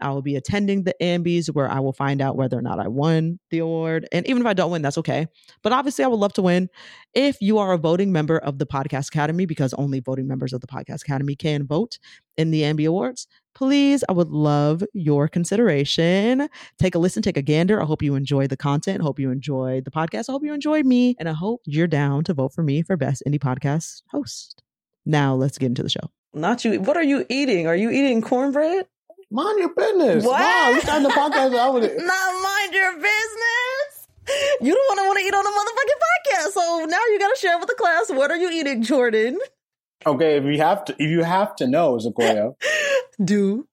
I will be attending the Ambies where I will find out whether or not I won the award. And even if I don't win, that's okay. But obviously, I would love to win. If you are a voting member of the Podcast Academy, because only voting members of the Podcast Academy can vote in the Ambie Awards, please, I would love your consideration. Take a listen, take a gander. I hope you enjoy the content. I hope you enjoy the podcast. I hope you enjoy me. And I hope you're down to vote for me for Best Indie Podcast Host. Now, let's get into the show. Not you. What are you eating? Are you eating cornbread? Mind your business. What? Wow, we starting the podcast out with it. Not mind your business. You don't want to want to eat on a motherfucking podcast. So now you got to share with the class. What are you eating, Jordan? Okay, if you have to, if you have to know, Sequoia, Do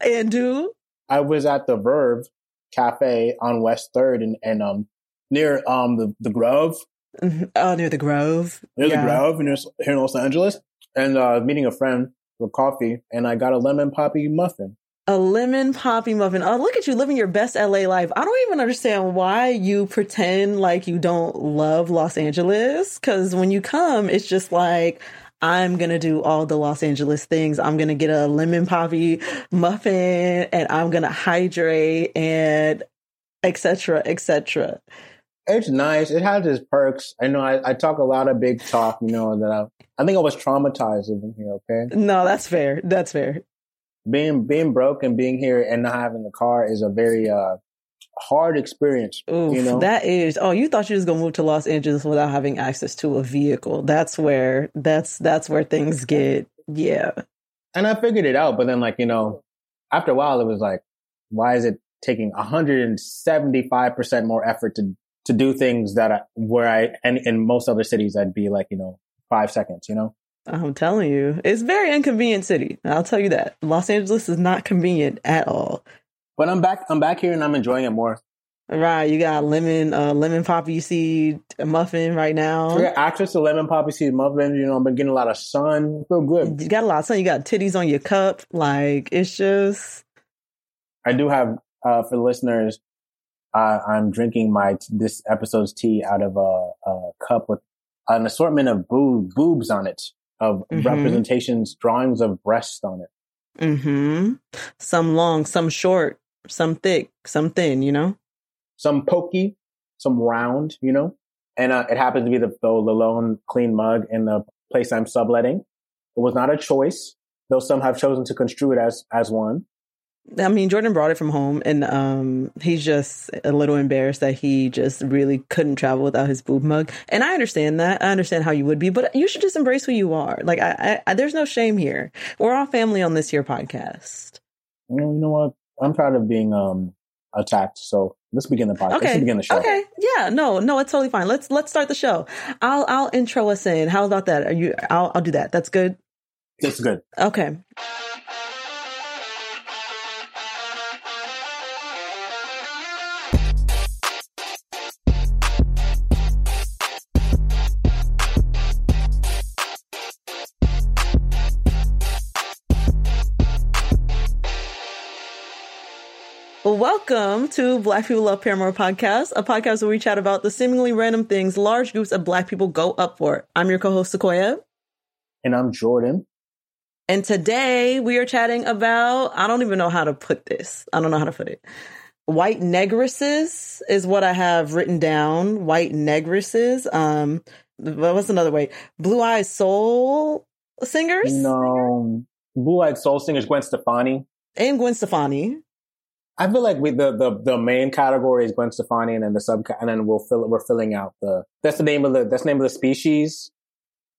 and do. I was at the Verve Cafe on West Third and, and um near um the, the Grove, Mhm. Oh, near the Grove. near Yeah. the Grove in, here in Los Angeles, and uh meeting a friend for coffee, and I got a lemon poppy muffin. A lemon poppy muffin. Oh, look at you living your best LA life. I don't even understand why you pretend like you don't love Los Angeles. Cause when you come, it's just like, I'm gonna do all the Los Angeles things. I'm gonna get a lemon poppy muffin and I'm gonna hydrate and etc. etc. It's nice. It has its perks. I know I, I talk a lot of big talk, you know, that I, I think I was traumatized living here, okay? No, that's fair. That's fair. Being being broke and being here and not having a car is a very uh hard experience. Oof, you know? that is. Oh, you thought you was gonna move to Los Angeles without having access to a vehicle. That's where. That's that's where things get. Yeah. and I figured it out, but then like, you know, after a while it was like, why is it taking 175% more effort to, to do things that I, where I, and in most other cities, I'd be like, you know, five seconds, you know? I'm telling you, it's very inconvenient city. I'll tell you that. Los Angeles is not convenient at all. But I'm back, I'm back here and I'm enjoying it more. Right, you got lemon, uh, lemon poppy seed muffin right now. I got access to lemon poppy seed muffins, you know, I've been getting a lot of sun. Feel good. You got a lot of sun. You got titties on your cup. Like it's just I do have, uh, for listeners, uh, I'm drinking my, this episode's tea out of a, a cup with an assortment of boob, boobs on it, of Mhm. representations, drawings of breasts on it. mm-hmm. Some long, some short, some thick, some thin. You know. Some pokey, some round, you know? And, uh, it happens to be the, the, the lone clean mug in the place I'm subletting. It was not a choice, though some have chosen to construe it as, as one. I mean, Jordan brought it from home, and um, he's just a little embarrassed that he just really couldn't travel without his boob mug. And I understand that. I understand how you would be, but you should just embrace who you are. Like, I, I, there's no shame here. We're all family on this here podcast. You know, you know what? I'm tired of being, um, attacked. So let's begin the podcast. Let's begin the show. Okay. Yeah. No. No. It's totally fine. Let's let's start the show. I'll I'll intro us in. How about that? Are you? I'll I'll do that. That's good. That's good. Okay. Welcome to Black People Love Paramore podcast, a podcast where we chat about the seemingly random things large groups of Black people go up for. I'm your co-host Sequoia. And I'm Jordan. And today we are chatting about, I don't even know how to put this. I don't know how to put it. White negresses is what I have written down. White negresses. Um, what was another way? Blue Eyed Soul singers No, Blue Eyed Soul Singers, Gwen Stefani. and Gwen Stefani. I feel like we the, the the main category is Gwen Stefani, and then the sub, and then we'll fill we're filling out the that's the name of the that's the name of the species,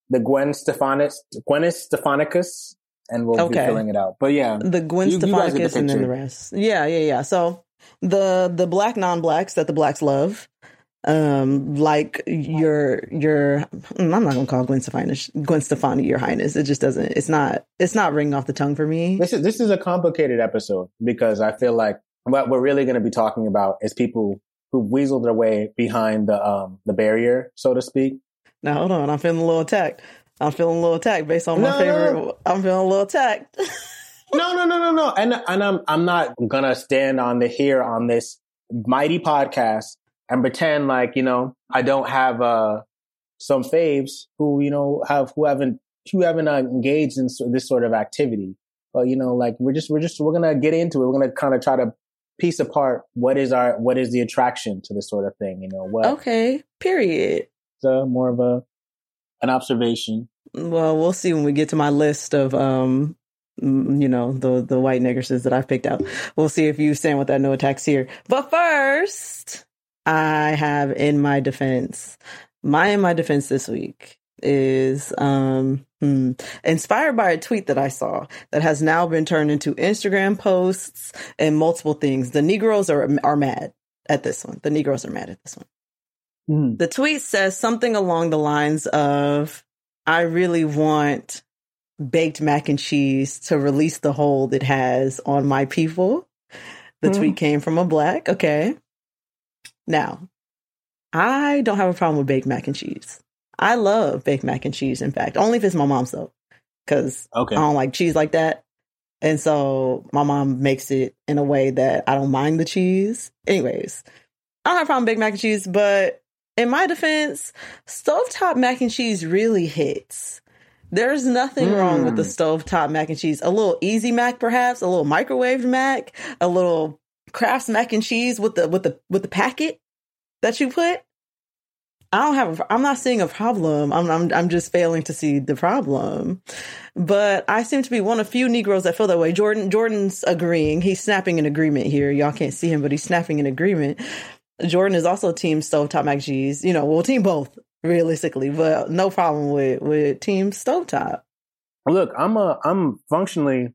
the Gwen Stephanis Gwenus Stephanicus, and we'll Okay. be filling it out. But yeah, the Gwen You- you the and then the rest. Yeah, yeah, yeah. So the the black non-blacks that the blacks love um like your your mm, i'm not gonna call gwen stefani gwen stefani your highness it just doesn't it's not it's not ringing off the tongue for me this is this is a complicated episode because i feel like what we're really going to be talking about is people who weaseled their way behind the um the barrier so to speak. Now hold on. I'm feeling a little attacked. I'm feeling a little attacked based on my no, favorite no, i'm feeling a little attacked. No no no no no. And and i'm i'm not gonna stand on the here on this mighty podcast and pretend like, you know, I don't have, uh, some faves who, you know, have, who haven't, who haven't uh, engaged in this sort of activity. But, you know, like we're just, we're just, we're going to get into it. We're going to kind of try to piece apart what is our, what is the attraction to this sort of thing, you know, what. Okay. Period. So more of a, an observation. Well, we'll see when we get to my list of, um, you know the the white niggers that I've picked out. We'll see if you stand with that no attacks here. But first, I have in my defense. My in my defense this week is um hmm, inspired by a tweet that I saw that has now been turned into Instagram posts and multiple things. The Negroes are are mad at this one. The Negroes are mad at this one. Mm. The tweet says something along the lines of I really want baked mac and cheese to release the hold it has on my people. The mm. tweet came from a black, okay. Now, I don't have a problem with baked mac and cheese. I love baked mac and cheese, in fact, only if it's my mom's though, because okay. I don't like cheese like that. And so my mom makes it in a way that I don't mind the cheese. Anyways, I don't have a problem with baked mac and cheese, but in my defense, stovetop mac and cheese really hits. There's nothing mm. wrong with the hmm. stovetop mac and cheese. A little easy mac, perhaps, a little microwaved mac, a little Kraft's mac and cheese with the with the with the packet that you put. I don't have. A, I'm not seeing a problem. I'm, I'm I'm just failing to see the problem. But I seem to be one of few Negroes that feel that way. Jordan Jordan's agreeing. He's snapping an agreement here. Y'all can't see him, but he's snapping an agreement. Jordan is also team stovetop mac and cheese. You know, well, team both realistically, but no problem with with team stovetop. Look, I'm a I'm functionally.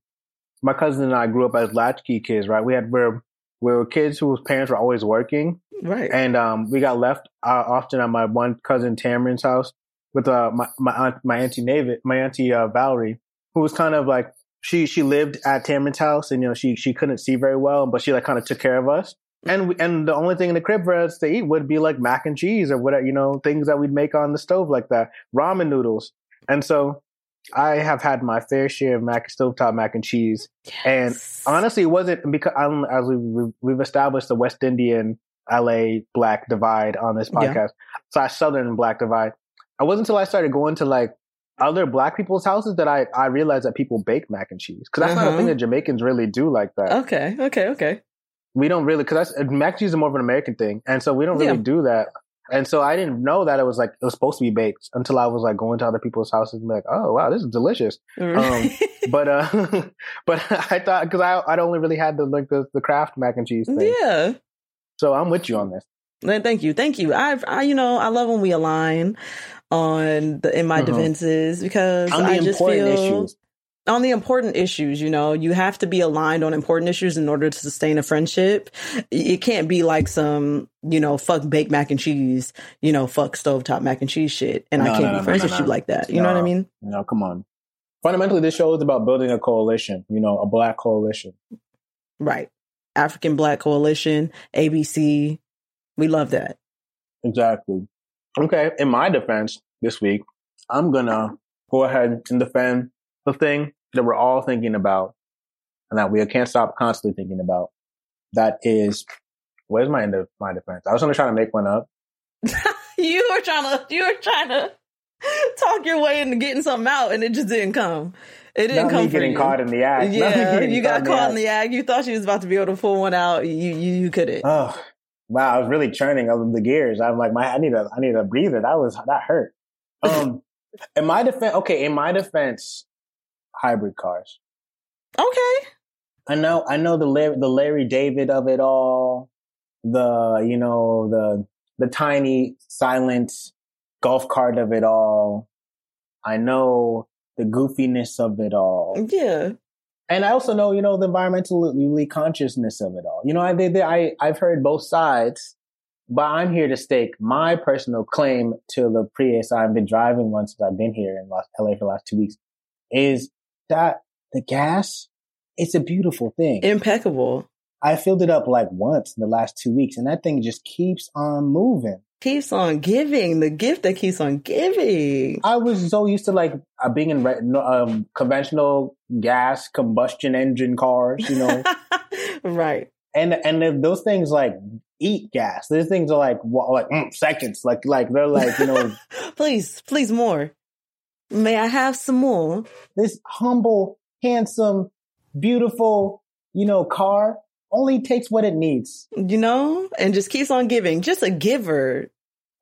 My cousin and I grew up as latchkey kids, right? We had we're we were kids whose parents were always working. Right. And um, we got left uh, often at my one cousin Tamron's house with uh, my my aunt, my auntie David, my auntie uh, Valerie, who was kind of like she she lived at Tamron's house, and you know she she couldn't see very well, but she like kind of took care of us. And we, and the only thing in the crib for us to eat would be like mac and cheese or whatever, you know, things that we'd make on the stove like that, ramen noodles. And so I have had my fair share of mac stovetop mac and cheese, yes. and honestly, it wasn't because I'm, as we, we've established the West Indian LA black divide on this podcast, yeah. slash Southern black divide. It wasn't until I started going to like other black people's houses that I I realized that people bake mac and cheese because that's uh-huh. not a thing uh-huh. that Jamaicans really do like that. Okay, okay, okay. We don't really because that's mac and cheese is more of an American thing, and so we don't really yeah. do that and so I didn't know that it was like it was supposed to be baked until I was like going to other people's houses and be like, oh wow, this is delicious. Um, but uh, but I thought because I I'd only really had the like the, the Kraft mac and cheese thing. Yeah. So I'm with you on this. Thank you, thank you. I've I you know I love when we align on the in my mm-hmm. defenses because I just feel issues on the important issues, you know, you have to be aligned on important issues in order to sustain a friendship. It can't be like some, you know, fuck baked mac and cheese, you know, fuck stovetop mac and cheese shit. And no, I can't no, be friends no, with you like that. You know what I mean? No, come on. Fundamentally, this show is about building a coalition, you know, a black coalition. Right. African Black Coalition, ABC. We love that. Exactly. Okay. In my defense this week, I'm going to go ahead and defend the thing that we're all thinking about and that we can't stop constantly thinking about. That is, where's my end of my defense? I was going to try to make one up. you were trying to, you were trying to talk your way into getting something out and it just didn't come. It didn't Not come me getting you. caught in the act. Yeah, you got caught in the, act. You thought she was about to be able to pull one out. You you, you couldn't. Oh wow! I was really churning of the gears. I'm like, my I need a I need a breather. That was that hurt. Um, in my defense, okay. In my defense, hybrid cars. Okay. I know, I know the Larry, the Larry David of it all, the, you know, the, the tiny silent golf cart of it all. I know the goofiness of it all. Yeah. And I also know, you know, the environmentally consciousness of it all. You know, I, they, they, I, I've heard both sides But I'm here to stake my personal claim to the Prius I've been driving once since I've been here in LA for the last two weeks is that the gas, it's a beautiful thing. Impeccable. I filled it up like once in the last two weeks and that thing just keeps on moving. Keeps on giving, the gift that keeps on giving. I was so used to like uh, being in um, conventional gas combustion engine cars, you know, right. and and those things like eat gas. These things are like wa- like mm, seconds, like like they're like you know please, please more. May I have some more? this humble, handsome, beautiful, you know, car only takes what it needs. You know, and just keeps on giving. Just a giver.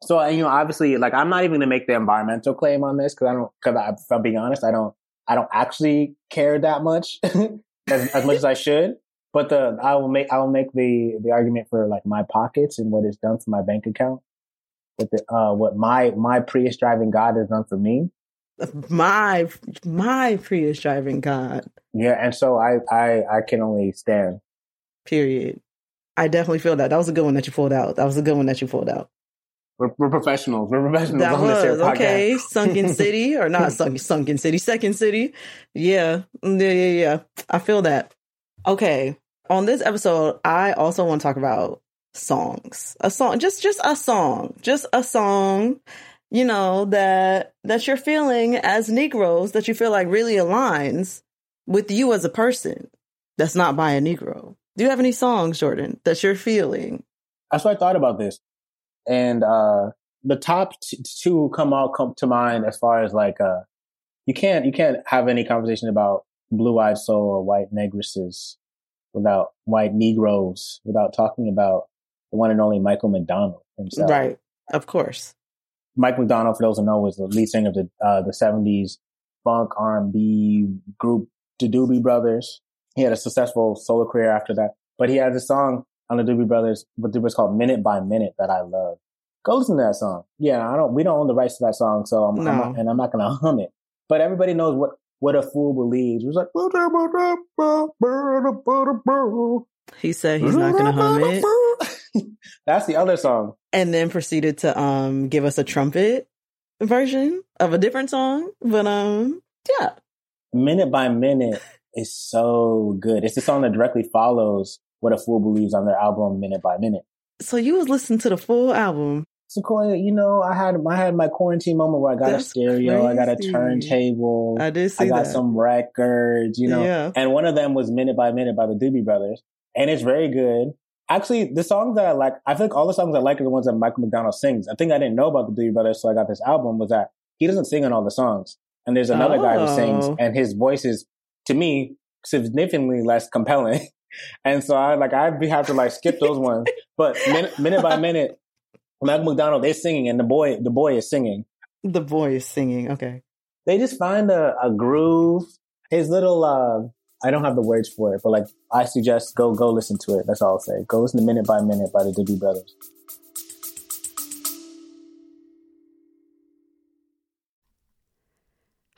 So you know, obviously, like I'm not even gonna make the environmental claim on this because I don't. Because if I'm being honest, I don't. I don't actually care that much as, as much as I should. But the I will make I will make the the argument for like my pockets and what it's done for my bank account. What the uh what my my Prius driving God has done for me. My my Prius driving God. Yeah, and so I I I can only stand. Period. I definitely feel that. That was a good one that you pulled out. That was a good one that you pulled out. We're, we're professionals. We're professionals That on this here was podcast. okay. Sunken City or not Sunken Sunken City, Second City. Yeah, Mm, yeah, yeah, yeah. I feel that. Okay, on this episode, I also want to talk about songs. A song, just just a song, just a song. You know that that you're feeling as Negroes that you feel like really aligns with you as a person. That's not by a Negro. Do you have any songs, Jordan, that you're feeling? That's what I thought about this, and uh the top t- two come out come to mind as far as like uh you can't you can't have any conversation about blue eyed soul or white negresses without white Negroes without talking about the one and only Michael McDonald himself. Right, of course. Mike McDonald, for those who know, was the lead singer of the uh, the seventies funk R and B group, the Doobie Brothers. He had a successful solo career after that, but he has a song on the Doobie Brothers, but it was called "Minute by Minute" that I love. Go listen to that song. Yeah, I don't. We don't own the rights to that song, so I'm, I'm not, and I'm not gonna hum it. But everybody knows what what a fool believes. It was like. He said he's not going to hum it. That's the other song. and then proceeded to um give us a trumpet version of a different song. But um yeah. Minute by Minute is so good. It's the song that directly follows what a fool believes on their album Minute by Minute. So you was listening to the full album. Sequoia, you know, I had I had my quarantine moment where I got That's a stereo, I got a turntable, I did see I got that. some records, you know, Yeah. and one of them was Minute by Minute by the Doobie Brothers, and it's very good. Actually, the songs that I like, I feel like all the songs I like are the ones that Michael McDonald sings. I think I didn't know about the Doobie Brothers, so I got this album. Was that he doesn't sing on all the songs, and there's another guy who sings, Oh. and his voice is to me significantly less compelling. And so I like I'd be have to like skip those ones, but minute, minute by minute, Michael McDonald they're singing, and the boy the boy is singing. The boy is singing. Okay. They just find a, a groove. His little uh, I don't have the words for it, but like I suggest go go listen to it. That's all I'll say. Go listen to Minute by Minute by the Doobie Brothers.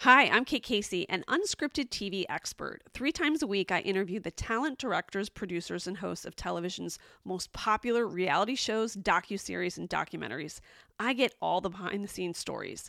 Hi, I'm Kate Casey, an unscripted TV expert. Three times a week, I interview the talent, directors, producers, and hosts of television's most popular reality shows, docuseries, and documentaries. I get all the behind the scenes stories.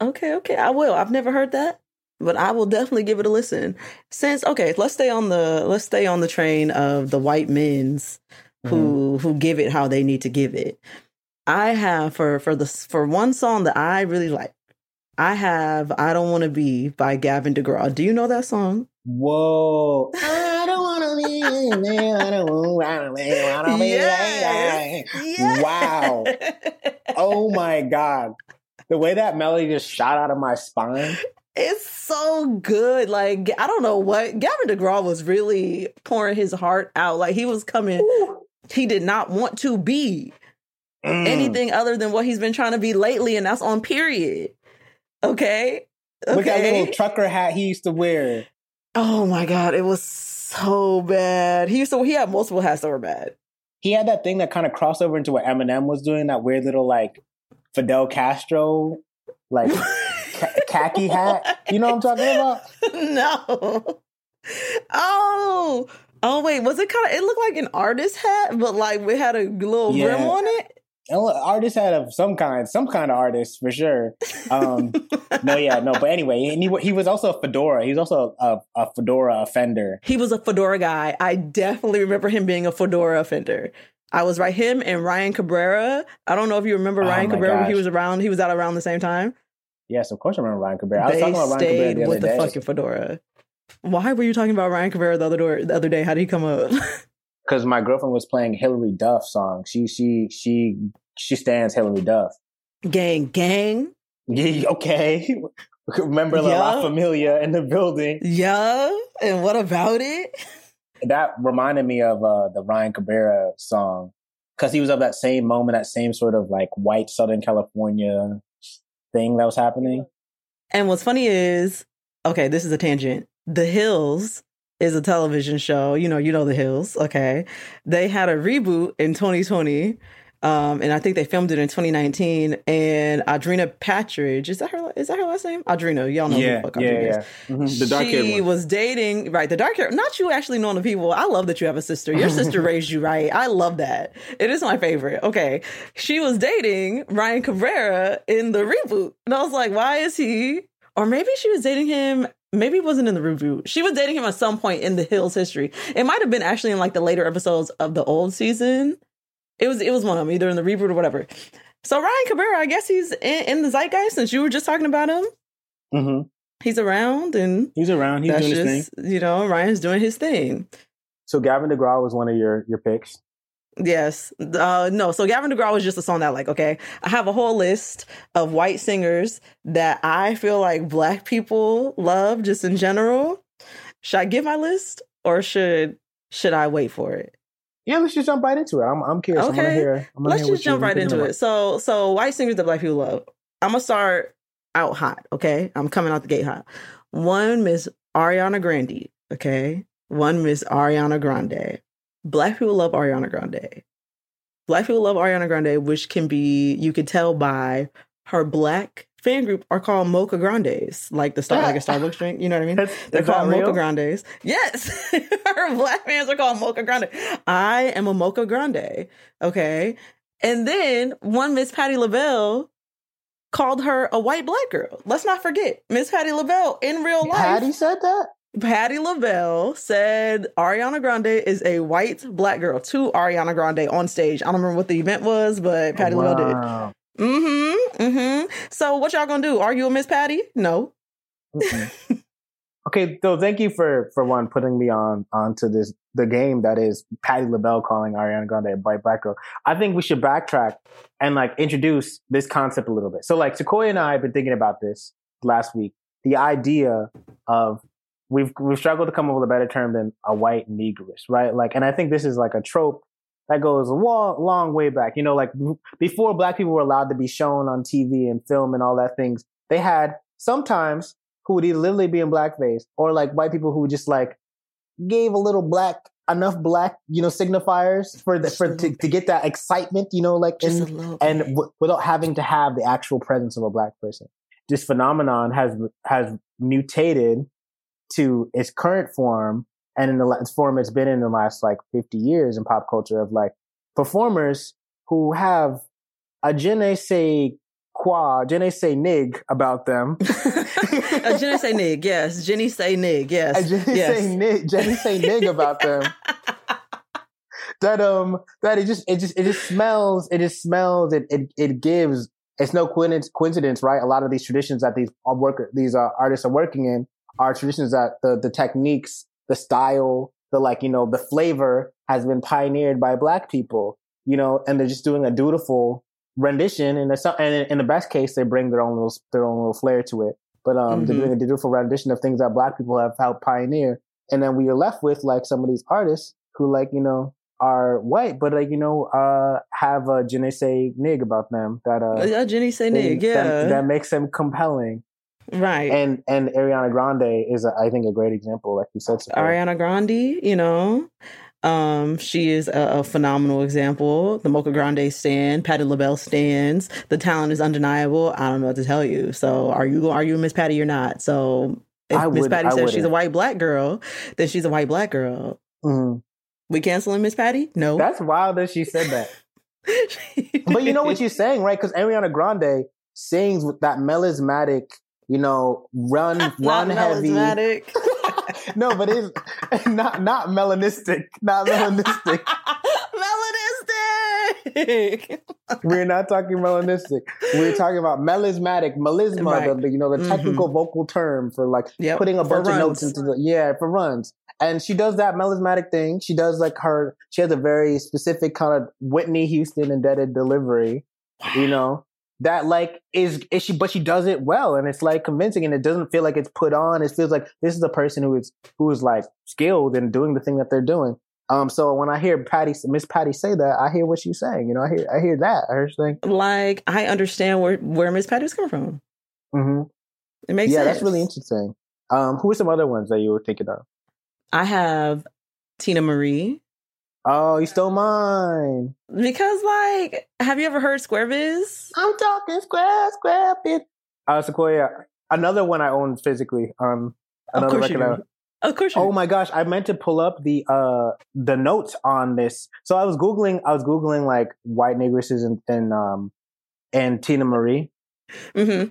Okay, okay. I will. I've never heard that, but I will definitely give it a listen. Since okay, let's stay on the let's stay on the train of the white men's who mm-hmm. who give it how they need to give it. I have for for the for one song that I really like. I have I don't want to be by Gavin DeGraw. Do you know that song? Whoa! I don't wanna be. I don't wanna be. I don't be. Yes. Wow! Oh my god! The way that melody just shot out of my spine. It's so good. Like I don't know what Gavin DeGraw was really pouring his heart out. Like he was coming. He did not want to be mm. anything other than what he's been trying to be lately, and that's on period. Okay. Okay. With that little trucker hat he used to wear. Oh my god, it was so bad. He used to he had multiple hats that were bad. He had that thing that kind of crossed over into what Eminem was doing, that weird little like Fidel Castro like khaki hat. You know what I'm talking about? No. Oh, oh wait, was it kind of? It looked like an artist hat, but like we had a little yeah. rim on it. Artist hat of some kind, some kind of artist for sure. Um, no, yeah, no, but anyway, and he he was also a fedora. He's also a, a fedora offender. He was a fedora guy. I definitely remember him being a fedora offender. I was right. Him and Ryan Cabrera. I don't know if you remember oh Ryan Cabrera. He was around. He was out around the same time. Yes, of course I remember Ryan Cabrera. I was talking about Ryan Cabrera the with the fucking fedora. Why were you talking about Ryan Cabrera the other door, the other day? How did he come up? Because my girlfriend was playing Hilary Duff song. She she she she stands Hilary Duff. Gang gang. Yeah, okay. Remember La, La Familia in the building. Yeah. And what about it? That reminded me of uh, the Ryan Cabrera song. Cause he was of that same moment, that same sort of like white Southern California thing that was happening. And what's funny is, okay, this is a tangent. The Hills is a television show. You know, you know The Hills. Okay. They had a reboot in 2020 um, and I think they filmed it in 2019. And Audrina Patridge, is that her? Is that her last name? Audrina, y'all know yeah, who the yeah, yeah. Mm-hmm. The dark She was dating right. The dark hair. Not you actually knowing the people. I love that you have a sister. Your sister raised you right. I love that. It is my favorite. Okay, she was dating Ryan Cabrera in the reboot, and I was like, why is he? Or maybe she was dating him maybe it wasn't in the review. She was dating him at some point in the Hills history. It might have been actually in like the later episodes of the old season. It was it was one of them, either in the reboot or whatever. So Ryan Cabrera, I guess he's in, in the zeitgeist since you were just talking about him. Mm-hmm. He's around and he's around. He's doing just, his thing. You know, Ryan's doing his thing. So Gavin DeGraw was one of your your picks. Yes. Uh, no. So Gavin DeGraw was just a song that, like, okay, I have a whole list of white singers that I feel like black people love just in general. Should I give my list or should should I wait for it? Yeah, let's just jump right into it. I'm, I'm curious. Okay. I'm gonna hear. I'm let's just jump right into it. So, so white singers that black people love. I'm gonna start out hot. Okay, I'm coming out the gate hot. One Miss Ariana Grande. Okay, one Miss Ariana Grande. Black people love Ariana Grande. Black people love Ariana Grande, which can be you can tell by her black fan group are called Mocha Grandes, like the star, like a Starbucks drink. You know what I mean? That's, They're called Mocha Grandes. Yes, our black fans are called Mocha Grande. I am a Mocha Grande. Okay, and then one Miss Patti LaBelle called her a white black girl. Let's not forget Miss Patti LaBelle in real life. Patti said that. Patti LaBelle said Ariana Grande is a white black girl to Ariana Grande on stage. I don't remember what the event was, but Patti wow. LaBelle did. Mm-hmm. Mm-hmm. So what y'all gonna do? Are you a Miss Patti? No. okay, so thank you for for one putting me on onto this the game that is Patti LaBelle calling Ariana Grande a white black girl. I think we should backtrack and like introduce this concept a little bit. So like Sequoia and I have been thinking about this last week. The idea of we've we've struggled to come up with a better term than a white negress, right? Like, and I think this is like a trope that goes a long, long way back. You know, like before black people were allowed to be shown on TV and film and all that things, they had sometimes who would either literally be in blackface or like white people who just like gave a little black enough black you know signifiers for the for to, to get that excitement you know like and and w- without having to have the actual presence of a black person this phenomenon has has mutated to its current form and in the form it's been in the last like 50 years in pop culture of like performers who have a je ne sais quoi, je ne sais nig about them. a je ne sais nig, yes. Jenny say nig, yes. A je ne yes. say nig, je ne say nig about them. that um that it just it just it just smells it just smells it it, it gives it's no coincidence coincidence right a lot of these traditions that these work these uh, artists are working in are traditions that the the techniques the style, the like, you know, the flavor has been pioneered by black people, you know, and they're just doing a dutiful rendition. And, and in the best case, they bring their own little, their own little flair to it. But, um, mm-hmm. they're doing a dutiful rendition of things that black people have helped pioneer. And then we are left with like some of these artists who like, you know, are white, but like you know, uh, have a je ne sais nig about them that uh, yeah, Jenny say nig, yeah, that, that makes them compelling. Right. And and Ariana Grande is, a, I think, a great example, like you said. Sophia. Ariana Grande, you know, um, she is a, a phenomenal example. The Mocha Grande stand, Patti LaBelle stands. The talent is undeniable. I don't know what to tell you. So, are you are you Miss Patti or not? So, if Miss Patti I says she's a white black girl, then she's a white black girl. Mhm. We canceling Miss Patti? No. That's wild that she said that. but you know what you're saying, right? Because Ariana Grande sings with that melismatic, you know, run run heavy. no, but it's not not melanistic, not melanistic. Melanistic. We're not talking melanistic. We're talking about melismatic, melisma, Right. the, you know, the mm-hmm. technical vocal term for like Yep, putting a for bunch of notes into the yeah for runs. And she does that melismatic thing. She does like her. She has a very specific kind of Whitney Houston indebted delivery. You know that like is, is she, but she does it well, and it's like convincing, and it doesn't feel like it's put on. It feels like this is a person who is who is like skilled in doing the thing that they're doing. Um, so when I hear Patti, Miss Patti say that, I hear what she's saying. You know, I hear, I hear that. I hear saying, like I understand where where Miss Patti's coming from. mm-hmm. It makes yeah, sense. that's really interesting. Um, who are some other ones that you were thinking of? I have Teena Marie Oh, you stole mine. because, like, have you ever heard Square Biz? I'm talking square, square bit. Uh, Sequoia. Another one I own physically. Um, Of another course you record. do. Of course you. Oh my gosh, I meant to pull up the uh the notes on this. So I was googling, I was googling like white negresses and and um and Teena Marie, mm-hmm.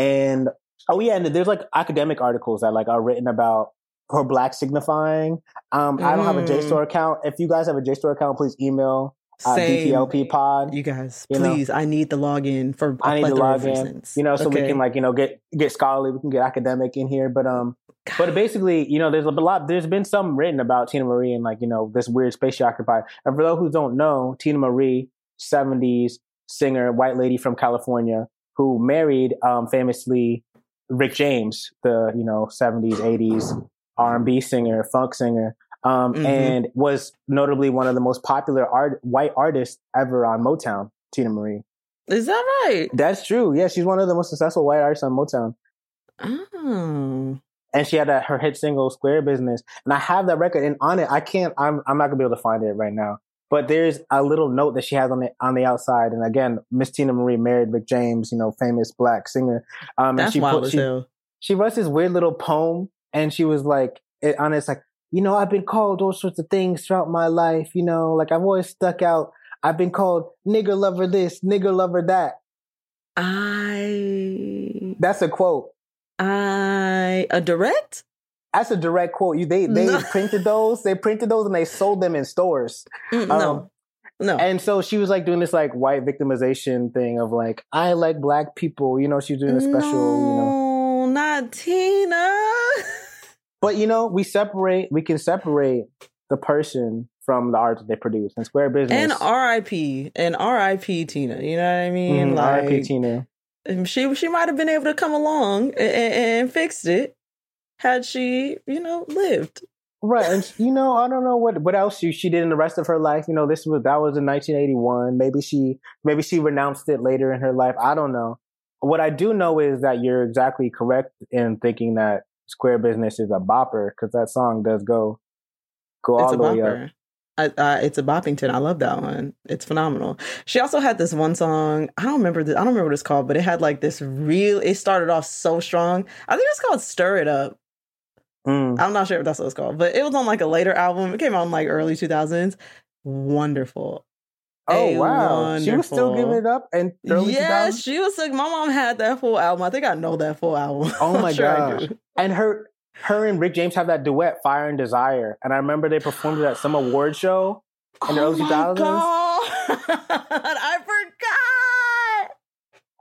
and oh yeah, and there's like academic articles that like are written about her black signifying. Um, I don't have a Mm. JSTOR account. If you guys have a JSTOR account, please email uh. BPLP Pod. You guys, You know. please. I need the login for I need the login. log of in, reasons. you know, so we can like you know get get scholarly, we can get academic in here. But um, but basically, you know, there's a lot. There's been some written about Teena Marie and like you know this weird space she occupied. And for those who don't know, Teena Marie, '70s singer, white lady from California, who married um, famously Rick James, the you know '70s '80s R&B singer, funk singer. Um, Mhm. and was notably one of the most popular art, white artists ever on Motown, Teena Marie. Is that right? That's true. Yeah, she's one of the most successful white artists on Motown. Oh. And she had a, her hit single "Square Business," and I have that record. And on it, I can't. I'm I'm not gonna be able to find it right now. But there's a little note that she has on the on the outside. And again, Miss Teena Marie married Rick James, you know, famous black singer. Um, and That's she wild put, as she, hell. she wrote this weird little poem, and she was like, it, on it's like, you know, I've been called all sorts of things throughout my life. You know, like I've always stuck out. I've been called nigger lover this, nigger lover that. I That's a quote. I a direct? That's a direct quote. You they they No. printed those. They printed those and they sold them in stores. Mm, Um, no. No. And so she was like doing this like white victimization thing of like I like black people. You know, she was doing a special. You know, no, not Teena. but you know, we separate. We can separate the person from the art that they produce. And Square Business and R.I.P. and R.I.P. Teena. You know what I mean? Mhm, like R.I.P. Teena. she she might have been able to come along and, and, and fixed it had she you know lived. Right, and you know, I don't know what what else she, she did in the rest of her life. You know, this was that was in 1981. Maybe she maybe she renounced it later in her life. I don't know. What I do know is that you're exactly correct in thinking that Square Business is a bopper because that song does go go It's all the way up. I, uh, it's a Boppington. I love that one. It's phenomenal. She also had this one song. I don't remember. The, I don't remember what it's called, but it had like this real. It started off so strong. I think it's called "Stir It Up." Mm. I'm not sure if that's what it's called, but it was on like a later album. It came out in like early 2000s. Wonderful. Oh wow, she was still giving it up and Yes, 2000s? she was like, my mom had that full album. I think I know that full album. Oh my sure gosh. and her her and Rick James have that duet "Fire and Desire," and I remember they performed it at some award show in the oh early my 2000s. God. I forgot.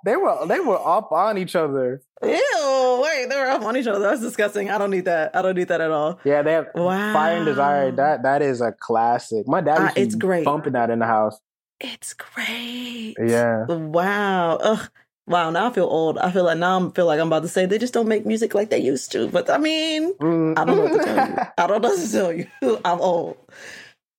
They were they were up on each other. Ew, wait, they were up on each other. That's disgusting. I don't need that. I don't need that at all. Yeah, they have Wow. Fire and Desire. That that is a classic. My dad Uh, it's great. bumping that in the house. It's great. Yeah. Wow. Ugh. Wow. Now I feel old. I feel like now I feel like I'm about to say they just don't make music like they used to. But I mean, Mm. I don't know what to tell you. I don't know what to tell you. I'm old.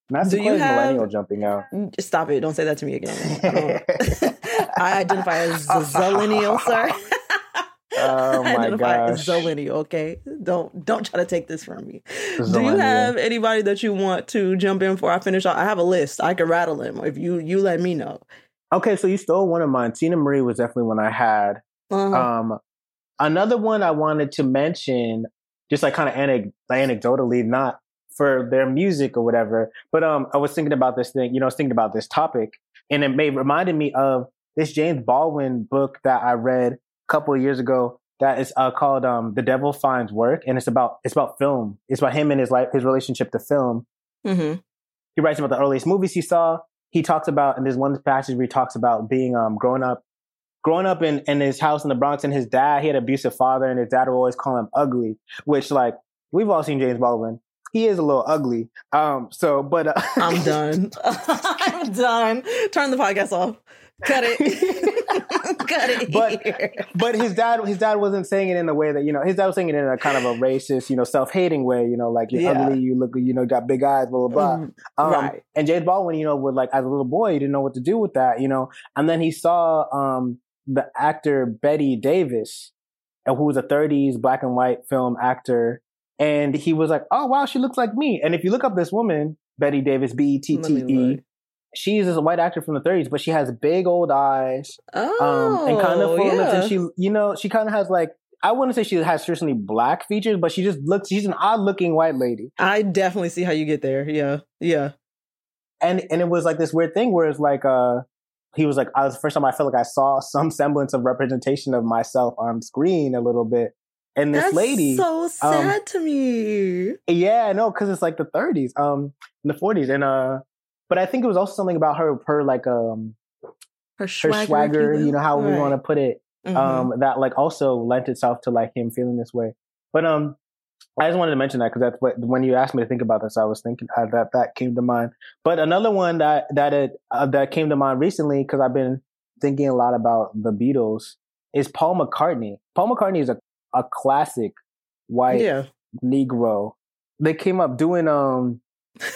That's Do you have- millennial jumping out. Just Stop it! Don't say that to me again. I, I identify as a zillennial, sir. Oh my identify gosh. as zillennial. Okay, don't don't try to take this from me. Do you have anybody that you want to jump in for? I finish. Off. I have a list. I can rattle them if you you let me know. Okay, so you stole one of mine. Teena Marie was definitely one I had. Uh, Um, another one I wanted to mention, just like kind of anec- anecdotally, not for their music or whatever, but um, I was thinking about this thing. You know, I was thinking about this topic, and it made reminded me of this James Baldwin book that I read a couple of years ago. That is uh, called um, "The Devil Finds Work," and it's about it's about film. It's about him and his life, his relationship to film. mhm. He writes about the earliest movies he saw. He talks about, and there's one passage where he talks about being um growing up, growing up in, in his house in the Bronx, and his dad, he had an abusive father, and his dad would always call him ugly, which like we've all seen James Baldwin. He is a little ugly. Um, so but uh, I'm done. I'm done. Turn the podcast off. Cut it. Cut it. But- here. but his dad, his dad wasn't saying it in a way that you know. His dad was saying it in a kind of a racist, you know, self-hating way. You know, like you're Yeah. ugly, you look, you know, got big eyes, blah blah blah. Mm, Um, right. And James Baldwin, you know, would like as a little boy, he didn't know what to do with that, you know. And then he saw um the actor Bette Davis, uh, who was a 30s black and white film actor, and he was like, "Oh wow, she looks like me." And if you look up this woman, Bette Davis, B E T Let T me E, look. She's a white actor from the 30s, but she has big old eyes, Oh, um, and kind of full lips, and she, you know, she kind of has like. I wouldn't say she has traditionally black features, but she just looks. She's an odd-looking white lady. I definitely see how you get there. Yeah, yeah. and and it was like this weird thing where it's like uh he was like I was the first time I felt like I saw some semblance of representation of myself on screen a little bit. And this That's lady, so sad to me. yeah, no, because it's like the 30s, um, in the 40s, and uh, but I think it was also something about her, her like um, Her her swagger, if swagger, you know how we want to put it, Mhm. um, that like also lent itself to like him feeling this way. But um, I just wanted to mention that because that's what when you asked me to think about this, I was thinking uh, that that came to mind. But another one that that it uh, that came to mind recently because I've been thinking a lot about the Beatles is Paul McCartney. Paul McCartney is a a classic white yeah. Negro. They came up doing um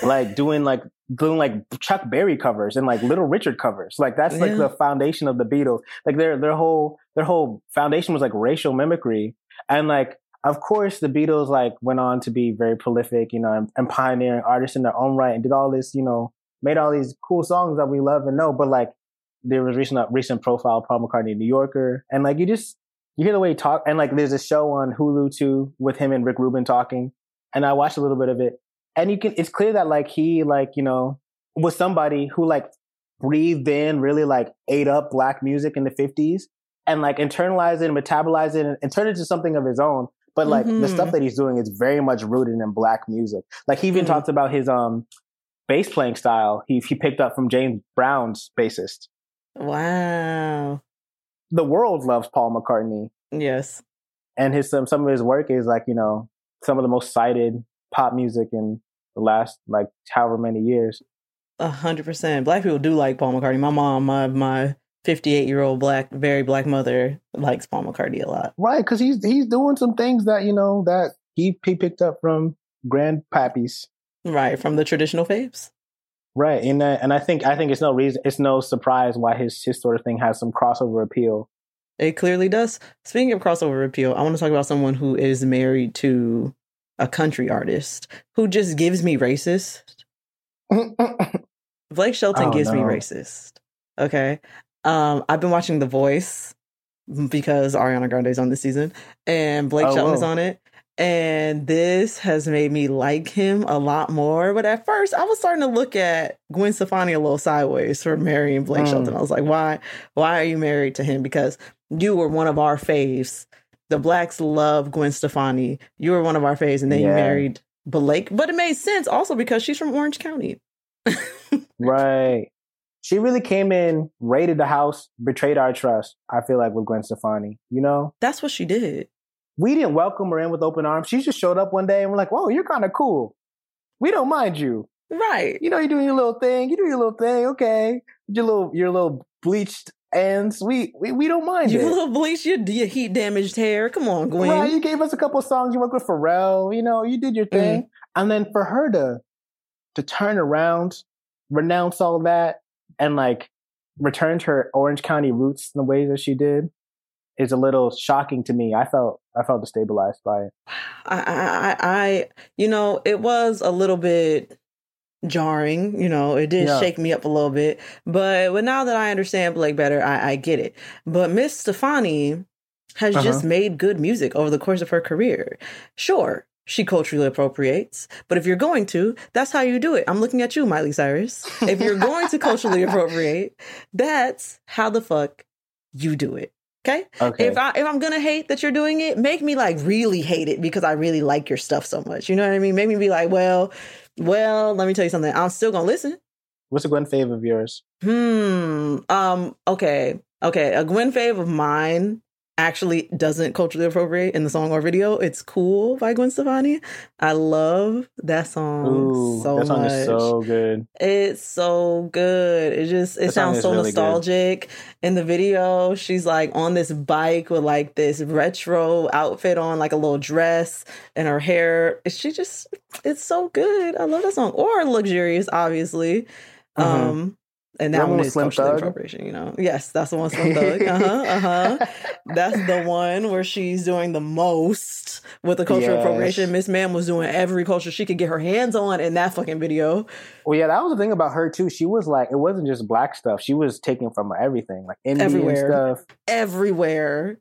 like doing like doing like Chuck Berry covers and like Little Richard covers. Like that's like the foundation of the Beatles. Like their their whole their whole foundation was like racial mimicry. And like of course the Beatles like went on to be very prolific, you know, and, and pioneering artists in their own right and did all this, you know, made all these cool songs that we love and know. But like there was recent uh, recent profile Paul McCartney New Yorker. And like you just you hear the way he talk and like there's a show on Hulu too with him and Rick Rubin talking. And I watched a little bit of it. And you can it's clear that like he like, you know, was somebody who like breathed in, really like ate up black music in the fifties and like internalized it and metabolized it and, and turned it into something of his own. But like the Mhm. stuff that he's doing is very much rooted in black music. Like he even Mhm. talks about his um bass playing style he he picked up from James Brown's bassist. Wow. The world loves Paul McCartney. Yes. and his some some of his work is like you know some of the most cited pop music in the last like however many years. A hundred percent. Black people do like Paul McCartney. My mom, my my fifty eight year old black, very black mother likes Paul McCartney a lot. Right, because he's he's doing some things that you know that he he picked up from grandpappies. Right from the traditional faves. Right, and uh, and I think I think it's no reason it's no surprise why his his sort of thing has some crossover appeal. It clearly does. Speaking of crossover appeal, I want to talk about someone who is married to a country artist who just gives me racist. Blake Shelton Oh, gives me racist. Okay. Um, I've been watching The Voice because Ariana Grande's on this season and Blake Oh, Shelton is on it. And this has made me like him a lot more. But at first, I was starting to look at Gwen Stefani a little sideways for marrying Blake Mm. Shelton. I was like, why? Why are you married to him? Because you were one of our faves. The blacks love Gwen Stefani. You were one of our faves, and then you married Blake. But it made sense also because she's from Orange County. right, she really came in, raided the house, betrayed our trust. I feel like with Gwen Stefani, you know. That's what she did. we didn't welcome her in with open arms. She just showed up one day and we're like, whoa, you're kind of cool. We don't mind you. Right. You know, you're doing your little thing. You do your little thing. Okay. Your little, your little bleached ends. We, we, we don't mind You it. little bleach your, your heat damaged hair. Come on, Gwen. You gave us a couple songs. You worked with Pharrell. You know, you did your mm. thing. And then for her to to turn around, renounce all that, and like return to her Orange County roots in the way that she did is a little shocking to me. I felt I felt destabilized by it. I, I, I, you know, it was a little bit jarring. You know, it did Yeah. shake me up a little bit. But but now that I understand Blake better, I, I get it. But Miss Stefani has Uh-huh. just made good music over the course of her career. Sure. She culturally appropriates, but if you're going to, that's how you do it. I'm looking at you, Miley Cyrus. If you're going to culturally appropriate, that's how the fuck you do it. Okay? Okay. If I if I'm gonna hate that you're doing it, make me like really hate it because I really like your stuff so much. You know what I mean? Make me be like, well, well, let me tell you something. I'm still gonna listen. What's a Gwen fave of yours? Hmm. Um. Okay. Okay. A Gwen fave of mine actually doesn't culturally appropriate in the song or video. It's "Cool" by Gwen Stefani. I love that song Ooh, so that song much. is so good. It's so good. It just it That sounds so really good. nostalgic. In the video, she's like on this bike with like this retro outfit on, like a little dress, and her hair. She just it's so good. I love that song. Or luxurious, obviously. Mhm. Um and that one one is Slim culturally Thug? appropriation, you know. Yes, that's the one Slim Thug. Uh-huh. Uh-huh. That's the one where she's doing the most with the cultural Yes. appropriation. Miss Ma'am was doing every culture she could get her hands on in that fucking video. Well, yeah, that was the thing about her too. She was like, it wasn't just black stuff. She was taking from everything, like Indian Everywhere. stuff. everywhere.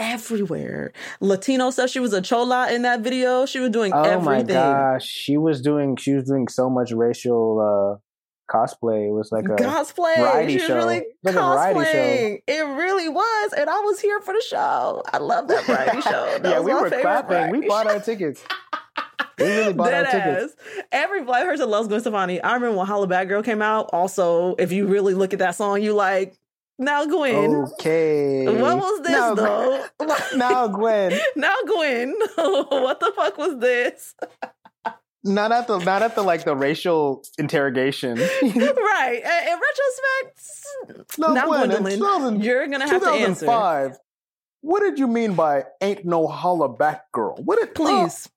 Everywhere. Latino stuff. She was a chola in that video. She was doing Oh my everything. gosh, she was doing she was doing so much racial uh cosplay. It was like a Cosplay. variety She was show. really Like a variety show. It really was. And I was here for the show. I love that variety show. That yeah, we were clapping. We bought our tickets. We really bought our tickets. ass. Every black person loves Gwen Stefani. I remember when Hollaback Girl came out. Also, if you really look at that song, you like, now Gwen. Okay. What was this Now, though? Gwen- now, Gwen. now Gwen. what the fuck was this? Not at the not at the like the racial interrogation. right. In in retrospect, No, now Gwen, in Gwendolyn, 2000 you're gonna have to answer. 2005. What did you mean by ain't no holla back girl? What did Please.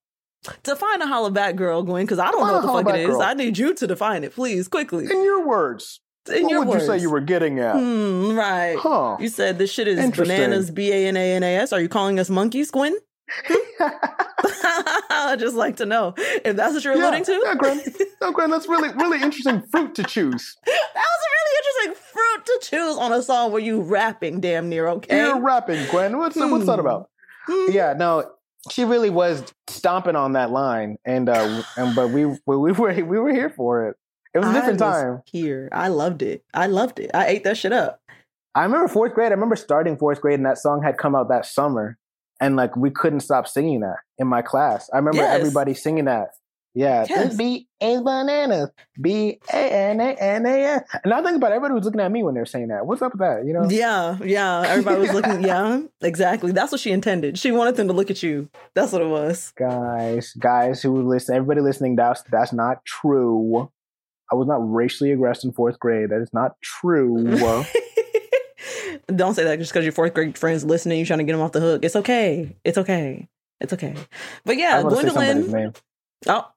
Define a holla back girl, Gwen, because I don't know what the fuck it girl. I need you to define it, please, quickly. in your words? In what your would words. you say you were getting at? Hmm, right. Huh. You said this shit is bananas, B A N A N A S. Are you calling us monkeys, Gwen? I'd just like to know if that's what you're yeah, alluding to. yeah, Gwen. No, Gwen, that's really really interesting fruit to choose. that was a really interesting fruit to choose on a song where you rapping damn near okay. You're rapping, Gwen. What's what's that Hmm. about? Hmm. Yeah, no, she really was stomping on that line, and uh, and but we we we were we were here for it. It was a different I was time. Here, I loved it. I loved it. I ate that shit up. I remember fourth grade. I remember starting fourth grade, and that song had come out that summer, and like we couldn't stop singing that in my class. I remember Yes. everybody singing that. Yeah, Yes. beat is bananas. B A N A N A S. And I think about everybody was looking at me when they were saying that. What's up with that? You know? Yeah, yeah. Everybody was looking. Yeah, exactly. That's what she intended. She wanted them to look at you. That's what it was. Guys, guys who listen, everybody listening, that's that's not true. I was not racially aggressed in fourth grade. That is not true. Don't say that just because your fourth grade friends listening. you're trying to get them off the hook. It's okay. It's okay. It's okay. But yeah, Gwendolyn. Oh,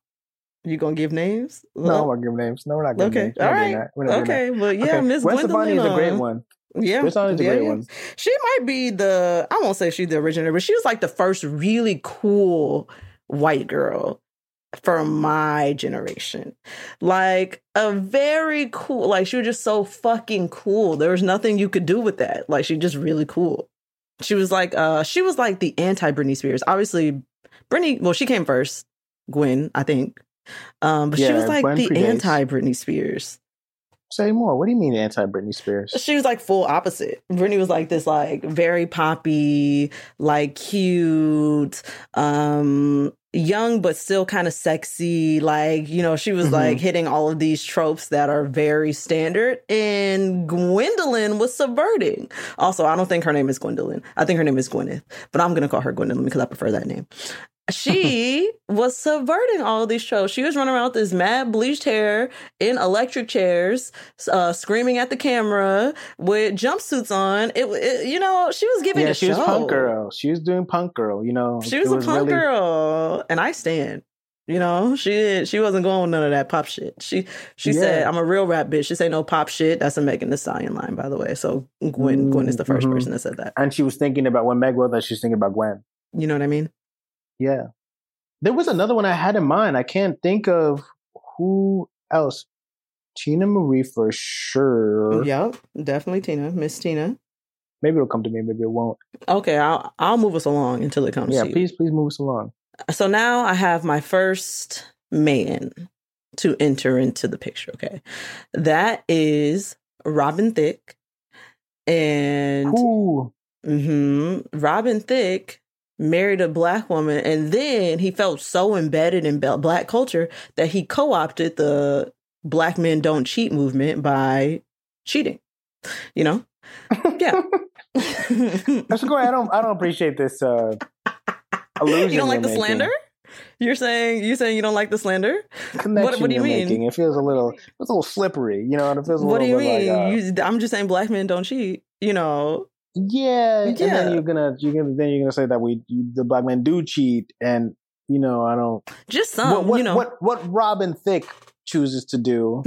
you gonna give names? No, I'm gonna give names. No, we're not giving Okay. names. We're not doing right. We're not Okay. But that. yeah, Okay. Miss Gwen Gwendolyn. Is a great one. Yeah, This song is a great yeah. one. She might be the. I won't say she's the originator, but she was like the first really cool white girl from my generation. Like a very cool. Like she was just so fucking cool. There was nothing you could do with that. Like she just really cool. She was like. uh She was like the anti Britney Spears. Obviously, Britney. Well, she came first. Gwen, I think. Um, but she was like Gwen the predates. anti Britney Spears. Say more. What do you mean anti Britney Spears? She was like full opposite. Britney was like this, like very poppy, like cute, um, young but still kind of sexy. Like you know, she was Mhm. like hitting all of these tropes that are very standard. And Gwendolyn was subverting. Also, I don't think her name is Gwendolyn. I think her name is Gwyneth, but I'm gonna call her Gwendolyn because I prefer that name. She was subverting all these shows. She was running around with this mad bleached hair in electric chairs, uh, screaming at the camera with jumpsuits on. It, it you know, she was giving Yeah, a she show. was punk girl. She was doing punk girl. You know, She was It a punk really- girl, and I stand. You know, she she wasn't going with none of that pop shit. She she yeah. said, "I'm a real rap bitch." She say no pop shit. That's a Megan Thee Stallion line, by the way. So Gwen Gwen is the 1st mm-hmm. person that said that. And she was thinking about when Meg wrote that, she's thinking about Gwen. You know what I mean? Yeah. There was another one I had in mind. I can't think of who else. Teena Marie for sure. Yep, definitely Teena, Miss Teena. Maybe it'll come to me. Maybe it won't. Okay, I'll I'll move us along until it comes. Yeah, please, please move us along. So now I have my first man to enter into the picture. Okay, that is Robin Thicke, and mm-hmm, Robin Thicke married a black woman, and then he felt so embedded in black culture that he co-opted the Black Men Don't Cheat movement by cheating. You know, yeah. That's great. I don't. I don't appreciate this uh, illusion. You don't like the making. slander? You're saying you're saying you don't like the slander? What, what, do you mean? Making. It feels a little. It's a little slippery. You know. It feels. A little, what do you mean? Like, uh, you, I'm just saying black men don't cheat. You know. Yeah, yeah. And then you're gonna you're gonna then you're gonna say that we the black men do cheat, and you know I don't. Just some. What, what you know what what Robin Thicke chooses to do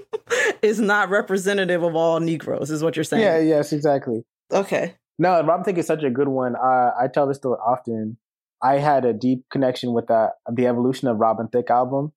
is not representative of all Negroes, is what you're saying. Yeah. Yes. Exactly. Okay. No, Robin Thicke is such a good one. Uh, I tell this story often. I had a deep connection with that the evolution of Robin Thicke album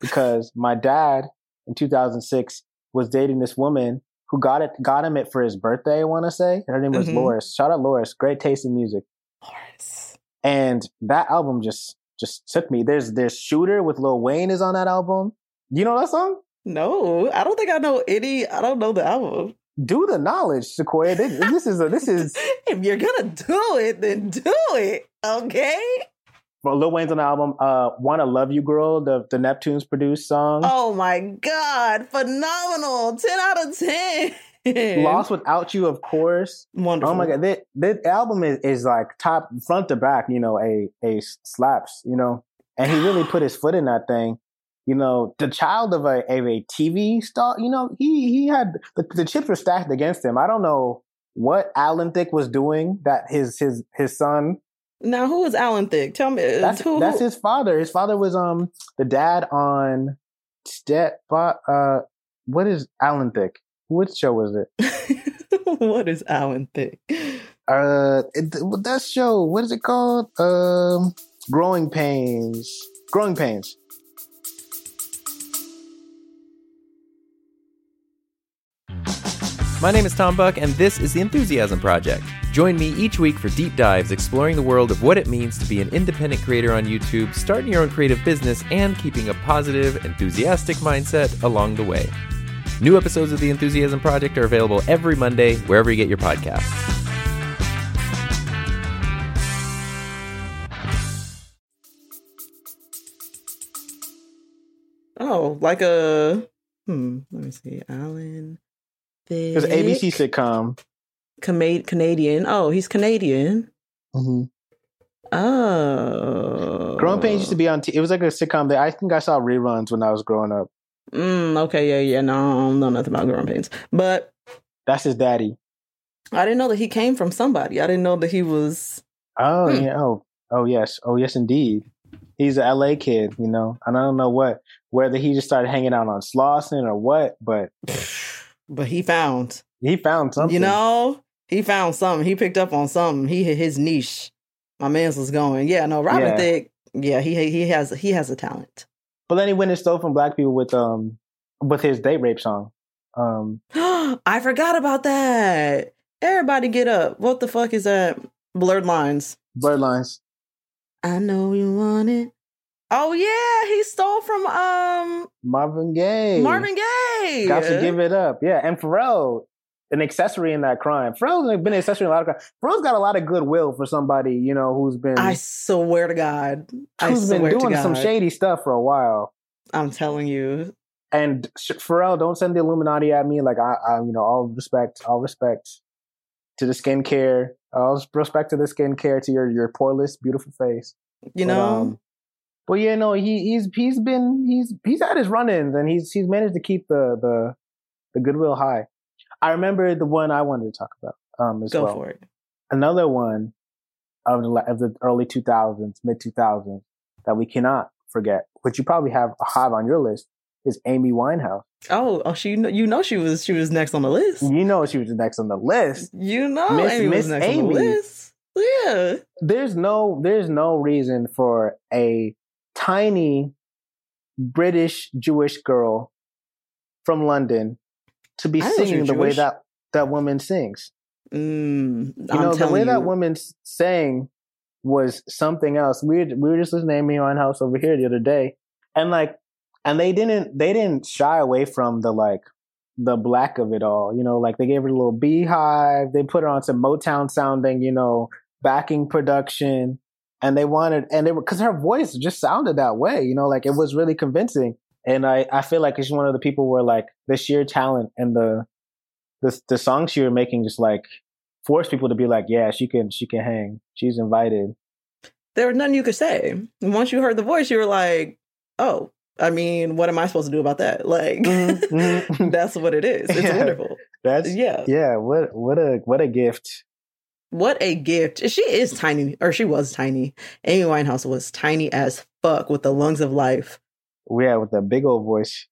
because my dad in 2006 was dating this woman who got it got him it for his birthday. I want to say her name was mm-hmm. Loris. Shout out Loris, great taste in music. Loris. And that album just just took me. There's there's Shooter with Lil Wayne is on that album. You know that song? No, I don't think I know any. I don't know the album do the knowledge, Sequoia. This is a, this is. if you're gonna do it, then do it. Okay. Lil Wayne's on the album. Uh, "Wanna Love You, Girl," the the Neptunes produced song. Oh my god, phenomenal! Ten out of ten. Lost without you, of course. Wonderful. Oh my god, this, this album is, is like top front to back. You know, a a slaps. You know, and he really put his foot in that thing you know, the child of a, of a TV star, you know, he, he had the, the chips were stacked against him. I don't know what Alan Thicke was doing that his, his, his son. Now, who is Alan Thicke? Tell me. That's, who, that's his father. His father was, um, the dad on Step, uh, what is Alan Thicke? Which show was it? what is Alan Thicke? Uh, it, that show, what is it called? Um, Growing Pains. Growing Pains. My name is Tom Buck, and this is The Enthusiasm Project. Join me each week for deep dives exploring the world of what it means to be an independent creator on YouTube, starting your own creative business, and keeping a positive, enthusiastic mindset along the way. New episodes of The Enthusiasm Project are available every Monday, wherever you get your podcasts. Oh, like a hmm. Let me see, Alan. An ABC sitcom. Canadian. Oh, he's Canadian. Mm-hmm. Oh. Growing Pains used to be on. T- it was like a sitcom that I think I saw reruns when I was growing up. Mm, okay, yeah, yeah. No, I don't know nothing about Growing Pains, but that's his daddy. I didn't know that he came from somebody. I didn't know that he was. Oh hmm. yeah. Oh oh yes. Oh yes, indeed. He's a LA kid, you know. And I don't know what whether he just started hanging out on Slauson or what, but but he found he found something. You know, he found something. He picked up on something. He hit his niche. My man's was going. Yeah, no, Robin yeah. Thicke. Yeah, he he has he has a talent. But then he went and stole from black people with um with his date rape song. Um I forgot about that. Everybody get up. What the fuck is that? Blurred lines. Blurred lines. I know you want it. Oh yeah, he stole from um Marvin Gaye. Marvin Gaye. Got to give it up. Yeah, and Pharrell, an accessory in that crime. Pharrell's been an accessory in a lot of crime. Pharrell's got a lot of goodwill for somebody, you know, who's been I swear to God. Who's been doing some shady stuff for a while. I'm telling you. And Pharrell, don't send the Illuminati at me. Like I, I you know, all respect, all respect to the skincare, all respect to the skincare to your your poreless, beautiful face. You but, know, um, but yeah, no, he he's he's been he's he's had his run-ins and he's he's managed to keep the the the goodwill high. I remember the one I wanted to talk about um as Go well. for it. Another one of the of the early 2000s, mid 2000s that we cannot forget, which you probably have have on your list, is Amy Winehouse. Oh, oh, she you know she was she was next on the list. You know she was next on the list. You know Miss- Amy Miss was next Amy. on the list. Yeah. There's no there's no reason for a tiny British Jewish girl from London to be I didn't know she singing the way that that woman sings. Mm, You know, the way you. that woman sang was something else. We were, we were just listening to Amy Winehouse over here the other day, and like, and they didn't they didn't shy away from the like the black of it all. You know, like they gave her a little beehive. They put her on some Motown sounding, you know, backing production, and they wanted and they were because her voice just sounded that way. You know, like it was really convincing. And I I feel like she's one of the people where like the sheer talent and the the the songs she was making just like force people to be like, yeah, she can she can hang. She's invited. there was nothing you could say. Once you heard the voice, you were like, oh, I mean, what am I supposed to do about that? Like, Mhm, mhm. that's what it is. It's Yeah. wonderful. That's Yeah. yeah. What what a what a gift. What a gift. She is tiny, or she was tiny. Amy Winehouse was tiny as fuck with the lungs of life. Yeah, with a big old voice.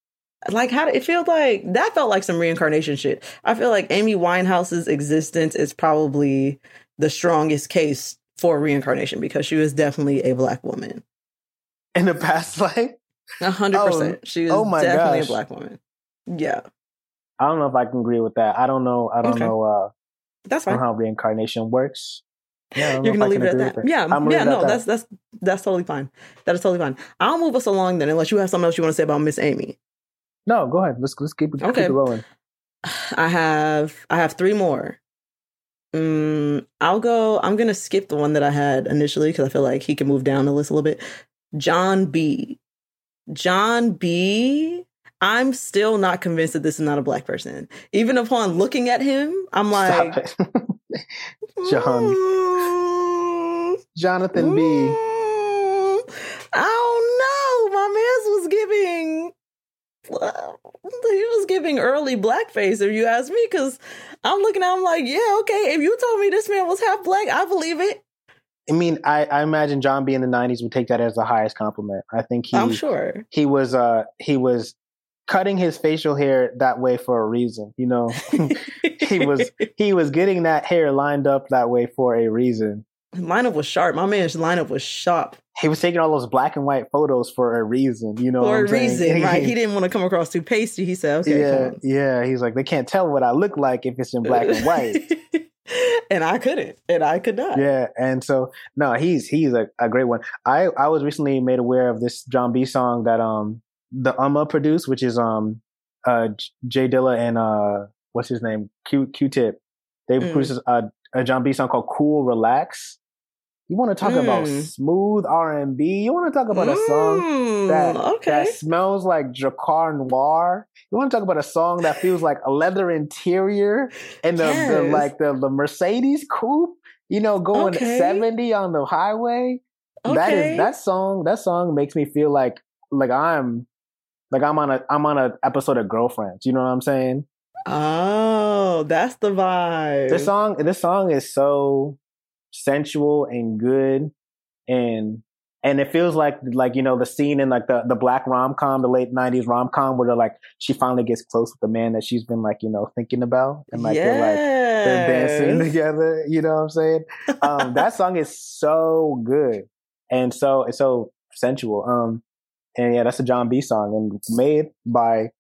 Like, how it feels like that felt like some reincarnation shit. I feel like Amy Winehouse's existence is probably the strongest case for reincarnation because she was definitely a black woman. In the past life, A hundred Oh, percent. She was oh my definitely gosh. a black woman. Yeah, I don't know if I can agree with that. I don't know. I don't Okay. know uh, that's fine. how reincarnation works. Yeah, You're gonna leave it at that. Yeah, I'm yeah. No, at that's that's that's totally fine. That is totally fine. I'll move us along then, unless you have something else you want to say about Miss Amy. no. Go ahead. Let's let's keep it, Okay. keep it rolling. I have I have three more. Mm, I'll go. I'm gonna skip the one that I had initially because I feel like he can move down the list a little bit. Jon B. Jon B. I'm still not convinced that this is not a black person. Even upon looking at him, I'm like. John. "Mm, Jonathan B. mm, I don't know. My man's was giving, he was giving early blackface, if you ask me, because I'm looking at him like, yeah, okay. If you told me this man was half black, I believe it. I mean, I, I imagine Jon B in the '90s would take that as the highest compliment. I think he I'm sure. he was uh he was cutting his facial hair that way for a reason. You know, he was he was getting that hair lined up that way for a reason. lineup was sharp. My man's lineup was sharp He was taking all those black and white photos for a reason. You know, for a reason, right? He didn't want to come across too pasty. He said, "Okay, yeah, come on." yeah. He's like, they can't tell what I look like if it's in black and white. and I couldn't, and I could not. yeah, and so no, he's he's a, a great one. I I was recently made aware of this Jon B song that um the Ummah produced, which is um uh Jay Dilla and uh what's his name Q Q Tip. They Mm. produced a, a Jon B song called Cool Relax. You want to talk about Mm. smooth R and B? You want to talk about a song Mm, that okay. that smells like Drakkar Noir. You want to talk about a song that feels like a leather interior and the, the like the, the Mercedes coupe, you know, going Okay. 70 on the highway. That Okay. is that song, that song makes me feel like like I'm like I'm on a I'm on a episode of Girlfriends. You know what I'm saying? Oh, that's the vibe. This song this song is so sensual and good and and it feels like like you know the scene in like the the black rom com, the late nineties rom com, where they're like she finally gets close with the man that she's been like you know thinking about, and like they're like they're dancing together. You know what I'm saying? Um, that song is so good and so it's so sensual. Um, and yeah, that's a Jon B song and made by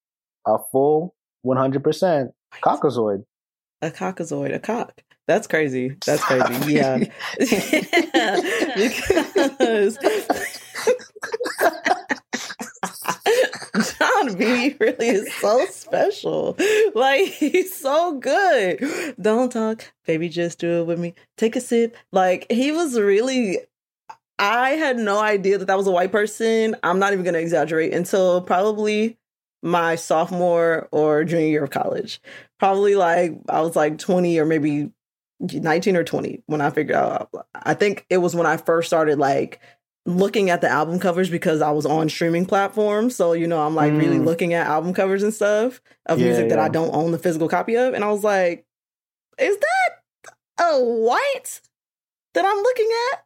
a full 100 percent Caucasoid. A cockazoid, a cock. That's crazy. That's crazy. Yeah. because Jon B really is so special. Like he's so good. Don't talk, baby, just do it with me. Take a sip. Like he was really I had no idea that that was a white person. I'm not even going to exaggerate until probably my sophomore or junior year of college. Probably like I was like 20 or maybe 19 or 20 when I figured out. I think it was when I first started like looking at the album covers because I was on streaming platforms. So, you know, I'm like really Mm. looking at album covers and stuff of Yeah, music that I don't own the physical copy of. And I was like, is that a white that I'm looking at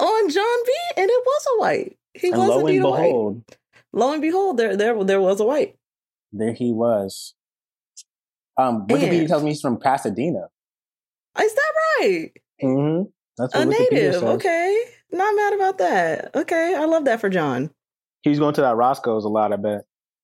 on Jon B? And it was a white. He and was lo indeed and a white. behold, Lo and behold, there there there was a white. there he was. Um, Wikipedia And- tells me he's from Pasadena. Is that right? Mm-hmm. That's what A Wikipedia native. says. Okay. Not mad about that. Okay. I love that for John. He was going to that Roscoe's a lot, I bet.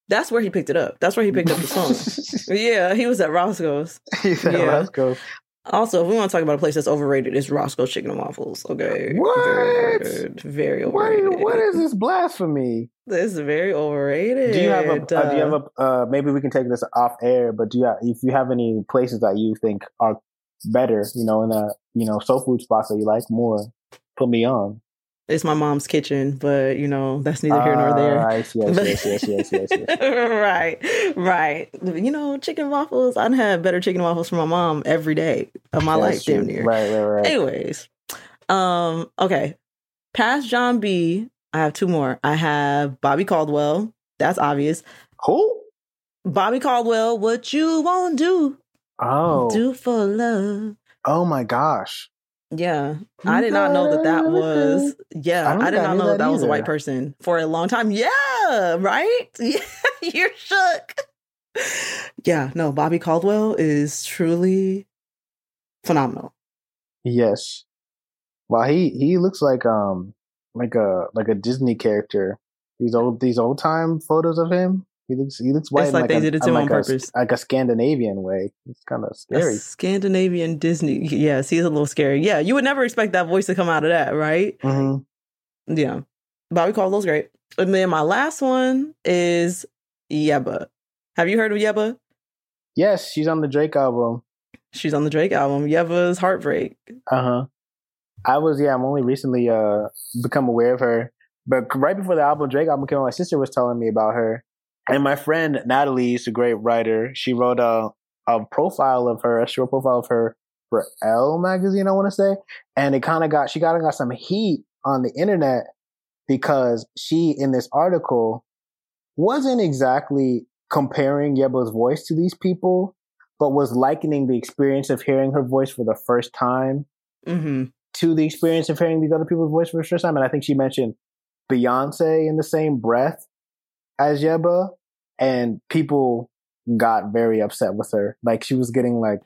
That's where he picked it up. That's where he picked up the song. yeah, he was at Roscoe's. He's at Yeah. Roscoe's. Also, if we want to talk about a place that's overrated, it's Roscoe's Chicken and Waffles. Okay. What? Very, overrated. very What, what is this blasphemy? This is very overrated. Do you have a? Uh, do you have a? Uh, maybe we can take this off air. But do you? Have, if you have any places that you think are better, you know, in a you know soul food spots that you like more, put me on. It's my mom's kitchen, but you know that's neither here nor there. Yes, yes, yes, yes, yes, yes, yes. right, right. You know, chicken waffles. I'd have better chicken waffles from my mom every day of my That's life, damn near. Right, right, right. Anyways, um, okay. Past Jon B, I have two more. I have Bobby Caldwell. That's obvious. Who? Bobby Caldwell, what you won't do, Oh, do for love. oh my gosh. Yeah, I did not know that that was. Yeah, I I, did not know that, that was a white person for a long time. Yeah, right. Yeah, you're shook. Yeah, no, Bobby Caldwell is truly phenomenal. Yes. Well, he he looks like um like a like a Disney character. These old these old time photos of him. He looks he looks white. It's like like they a, did it to him on like a- purpose. like a Scandinavian way. It's kind of A scary. Scandinavian Disney. Yes, he's a little scary. Yeah, you would never expect that voice to come out of that, right? hmm Yeah. Bobby Caldwell's great. And then my last one is Yebba. Have you heard of Yebba? Yes, she's on the Drake album. She's on the Drake album. Yebba's Heartbreak. Uh huh. I was yeah. I'm only recently uh become aware of her, but right before the album Drake album came out, my sister was telling me about her, and my friend Natalie is a great writer. She wrote a a profile of her, a short profile of her for Elle magazine, I want to say, and it kind of got she got got some heat on the internet because she in this article wasn't exactly comparing Yebba's voice to these people, but was likening the experience of hearing her voice for the first time Mm-hmm. to the experience of hearing these other people's voice for the first time. And I think she mentioned Beyonce in the same breath as Yebba, and people got very upset with her. Like she was getting like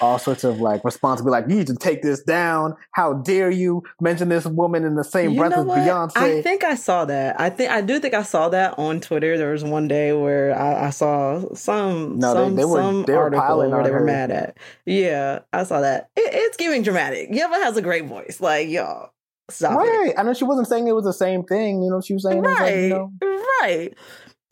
all sorts of like responsibility, like you need to take this down. How dare you mention this woman in the same You breath as what? Beyonce? I think I saw that. I think I do think I saw that on Twitter. There was one day where I, I saw some No, some they were- some they were article where they were her. mad at. Yeah, I saw that. It, it's giving dramatic. Yebba has a great voice. Like y'all, stop it. right. I know she wasn't saying it was the same thing. You know, she was saying it was like, you know, right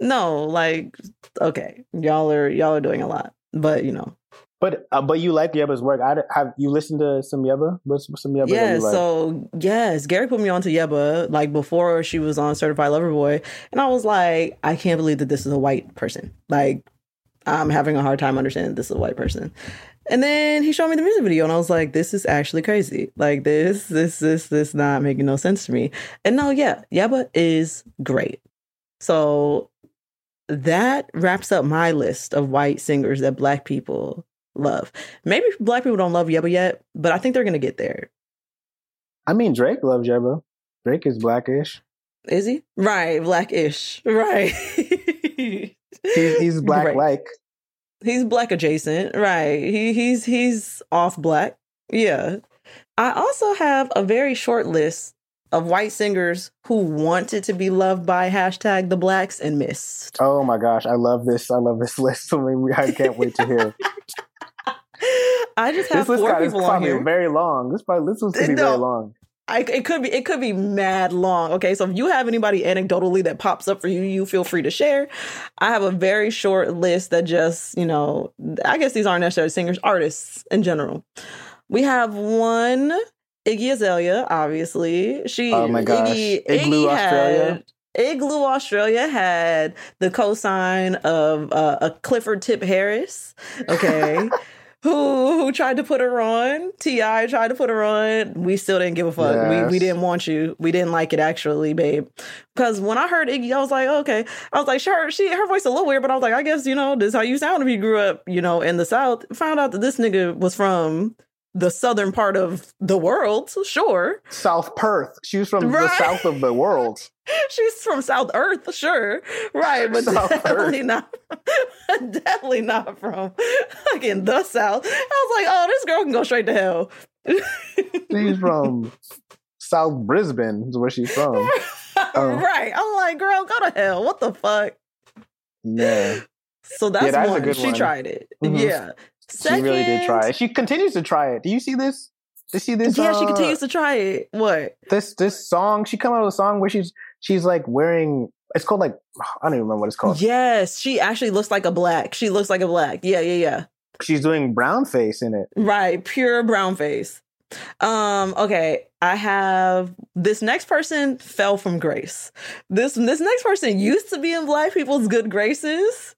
no like okay y'all are y'all are doing a lot but you know but uh, but you like Yebba's work. I have you listened to some Yebba? What's some Yebba? yeah like? so yes gary put me on to yebba like before she was on certified lover boy and i was like i can't believe that this is a white person like i'm having a hard time understanding this is a white person and then he showed me the music video and i was like this is actually crazy like this this this this not making no sense to me and no yeah yebba is great so that wraps up my list of white singers that black people love. Maybe black people don't love Yebba yet, but I think they're gonna get there. I mean, Drake loves Yebba. Drake is blackish. Is he? Right, blackish. Right. He's, he's black like. He's black adjacent. Right. He he's he's off black. Yeah. I also have a very short list of white singers who wanted to be loved by hashtag the blacks and missed. Oh my gosh, I love this. I love this list. I mean, I can't wait to hear. I just have this list four got people on probably here. very long. This probably this one's gonna be No. very long. I, it could be it could be mad long. Okay, so if you have anybody anecdotally that pops up for you, you feel free to share. I have a very short list that just you know, I guess these aren't necessarily singers, artists in general. We have one Iggy Azalea, obviously. She Oh my gosh. Iggy, Igloo Iggy Australia? Had, Igloo Australia had the cosign of uh, a Clifford Tip Harris. Okay. who who tried to put her on. Ti tried to put her on. We still didn't give a fuck. We we didn't want you. We didn't like it actually, babe. Because when I heard Iggy, I was like, okay. I was like, sure, she her voice a little weird, but I was like, I guess you know this is how you sound if you grew up, you know, in the South. Found out that this nigga was from the southern part of the world, sure. South Perth. She was from the south of the world. She's from South Earth, sure. Right, but South definitely Earth. not definitely not from fucking the South. I was like, oh, this girl can go straight to hell. She's from South Brisbane, is where she's from. Oh. right. I'm like, girl, go to hell. What the fuck? Yeah. So that's, that's a one. she one. tried it. Mhm. Yeah. She really did try it. She continues to try it. Do you see this? Do you see this? yeah, she uh, continues to try it. What? this this song. She come out with a song where she's she's like wearing. It's called like I don't even remember what it's called. Yes, she actually looks like a black. She looks like a black. Yeah, yeah, yeah. She's doing brown face in it. Right, pure brown face. Um, okay, I have this next person fell from grace. This this next person used to be in black people's good graces,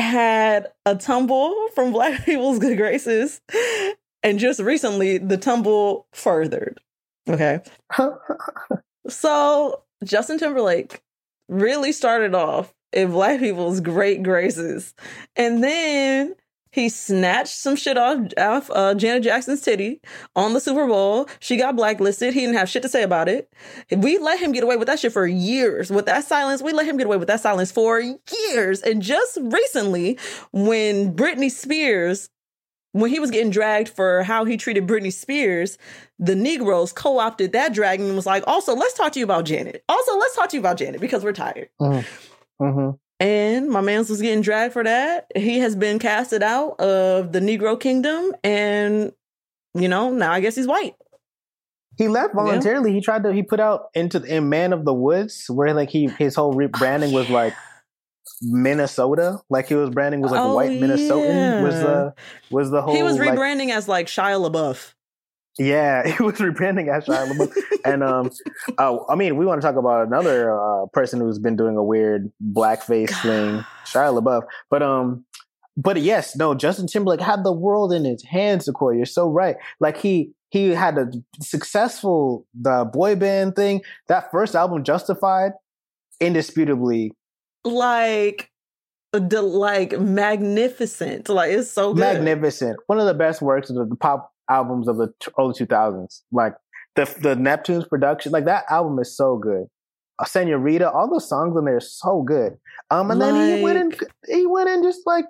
had a tumble from black people's good graces, and just recently the tumble furthered. Okay. So Justin Timberlake really started off in black people's great graces. And then he snatched some shit off, off uh, Janet Jackson's titty on the Super Bowl. She got blacklisted. He didn't have shit to say about it. We let him get away with that shit for years. With that silence, we let him get away with that silence for years. And just recently, when Britney Spears when he was getting dragged for how he treated Britney Spears, the Negroes co opted that dragging and was like, also, let's talk to you about Janet. Also, let's talk to you about Janet because we're tired. hmm And my man's was getting dragged for that. He has been casted out of the Negro kingdom. And, you know, now I guess he's white. He left Yeah. voluntarily. He tried to. He put out into in Man of the Woods, where like he his whole rebranding was like Minnesota. Like he was branding was like Oh, white Minnesotan was the was the whole. he was like- rebranding as like Shia LaBeouf. Yeah, he was rebranding as Shia LaBeouf. and um, uh, I mean, we want to talk about another uh, person who's been doing a weird blackface thing, Shia LaBeouf. But um, but yes, no, Justin Timberlake had the world in his hands. Sequoia, you're so right. Like he he had a successful the boy band thing. That first album, Justified, indisputably Like, the like magnificent. Like, it's so good. magnificent. One of the best works of the pop albums of the early 2000s. Like the the Neptune's production, like that album is so good. Uh, Senorita, all those songs in there are so good. Um, and then he went and he went and just like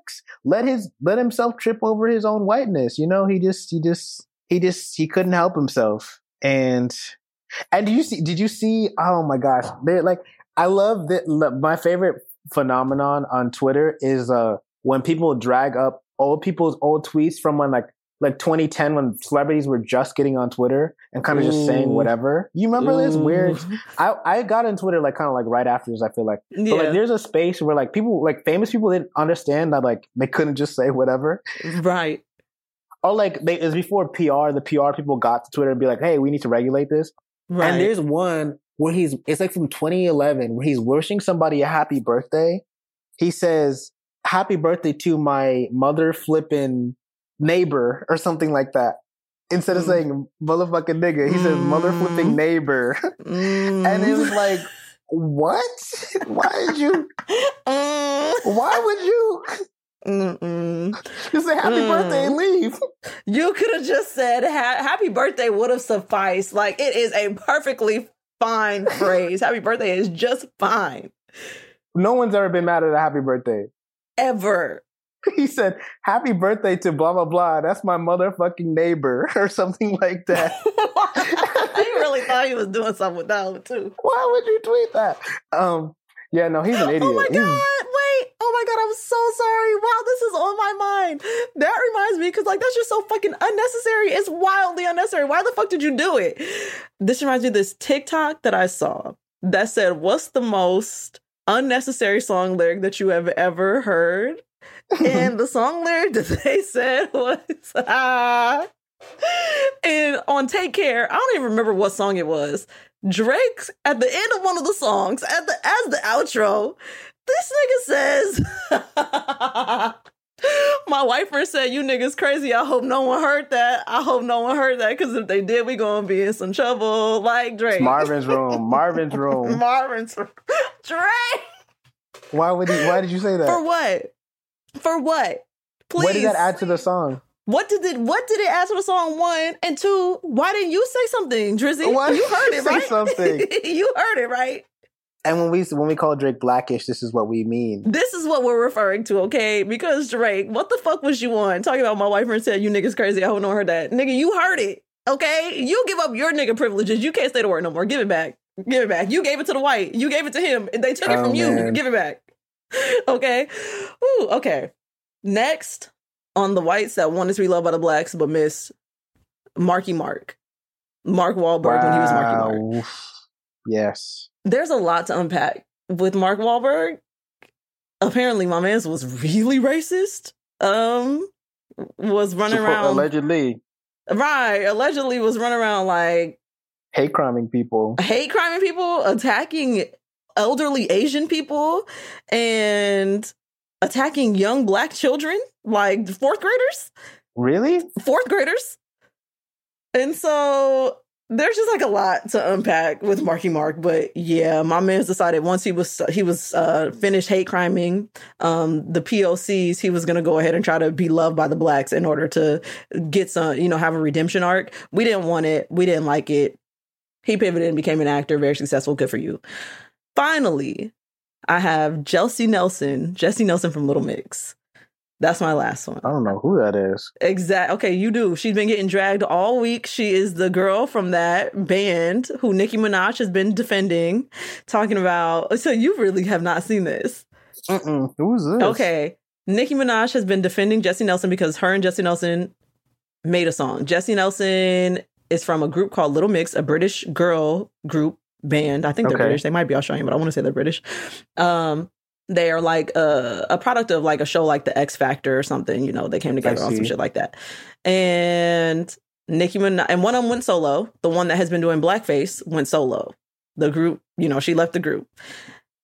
let his let himself trip over his own whiteness. You know, he just he just he just he couldn't help himself. And and did you see? Did you see? Oh my gosh, They're like I love that. My favorite phenomenon on Twitter is uh when people drag up old people's old tweets from when like like 2010 when celebrities were just getting on Twitter and kind of just saying whatever. You remember this weird? I I got on Twitter like kind of like right after this. I feel like, but Yeah. like there's a space where like people like famous people didn't understand that like they couldn't just say whatever. right. Or like they it was before PR. The PR people got to Twitter and be like, hey, we need to regulate this. Right. And there's one where he's, it's like from 2011 where he's wishing somebody a happy birthday. He says, happy birthday to my mother flipping neighbor or something like that. Instead of Mm. saying motherfucking nigga, he says mother flipping Mm. neighbor. and it was like, what? Why did you, Mm. why would you Mm-mm. just say happy Mm. birthday and leave? You could have just said ha- happy birthday would have sufficed. Like it is a perfectly fine phrase. happy birthday is just fine. No one's ever been mad at a happy birthday. Ever. He said, happy birthday to blah, blah, blah. That's my motherfucking neighbor or something like that. I really thought he was doing something with that one too. Why would you tweet that? Um, yeah, no, he's an idiot. Oh my god! He's- Wait! Oh my god! I'm so sorry. Wow, this is on my mind. That reminds me because like that's just so fucking unnecessary. It's wildly unnecessary. Why the fuck did you do it? This reminds me of this TikTok that I saw that said, "What's the most unnecessary song lyric that you have ever heard?" And the song lyric that they said was ah. And on Take Care, I don't even remember what song it was. Drake at the end of one of the songs, at the as the outro, this nigga says My wife friend said, You niggas crazy. I hope no one heard that. I hope no one heard that. Cause if they did, we gonna be in some trouble. Like Drake. It's Marvin's room. Marvin's room. Marvin's room. Drake. Why would he, why did you say that? For what? For what? Please. What did that add to the song? What did it what did it add to the song one? And two, why didn't you say something, Drizzy? Why you heard it, right? something? you heard it, right? And when we when we call Drake blackish, this is what we mean. This is what we're referring to, okay? Because Drake, what the fuck was you on? Talking about my wife and said you niggas crazy. I hope no one heard that. Nigga, you heard it. Okay? You give up your nigga privileges. You can't stay to work no more. Give it back. Give it back. You gave it to the white. You gave it to him. They took it Oh, from you. Give it back. okay. Ooh, okay. Next, on the whites that wanted to be loved by the blacks but missed Marky Mark. Mark Wahlberg when he was Marky Mark. Yes. There's a lot to unpack with Mark Wahlberg. Apparently, my man's was really racist. Um, was running around allegedly right. Allegedly, was running around like hate criming people. hate criming people, attacking elderly Asian people, and attacking young black children, like fourth graders. Really? fourth graders. And so there's just like a lot to unpack with Marky Mark, but yeah, my man's decided once he was he was uh, finished hate criming um, the POCs, he was gonna go ahead and try to be loved by the blacks in order to get some, you know, have a redemption arc. We didn't want it, we didn't like it. He pivoted and became an actor, very successful. Good for you. Finally, I have Jesy Nelson, Jesy Nelson from Little Mix. That's my last one. I don't know who that is. Exact. Okay, you do. She's been getting dragged all week. She is the girl from that band who Nicki Minaj has been defending, talking about. So you really have not seen this. Mm-mm. Who's this? Okay. Nicki Minaj has been defending Jesy Nelson because her and Jesy Nelson made a song. Jesy Nelson is from a group called Little Mix, a British girl group band. I think they're Okay. British. They might be Australian, but I want to say they're British. Um, they are like a, a product of like a show like The X Factor or something. You know, they came together on some shit like that. And Nicki Minaj, and one of them went solo. The one that has been doing blackface went solo. The group, you know, she left the group.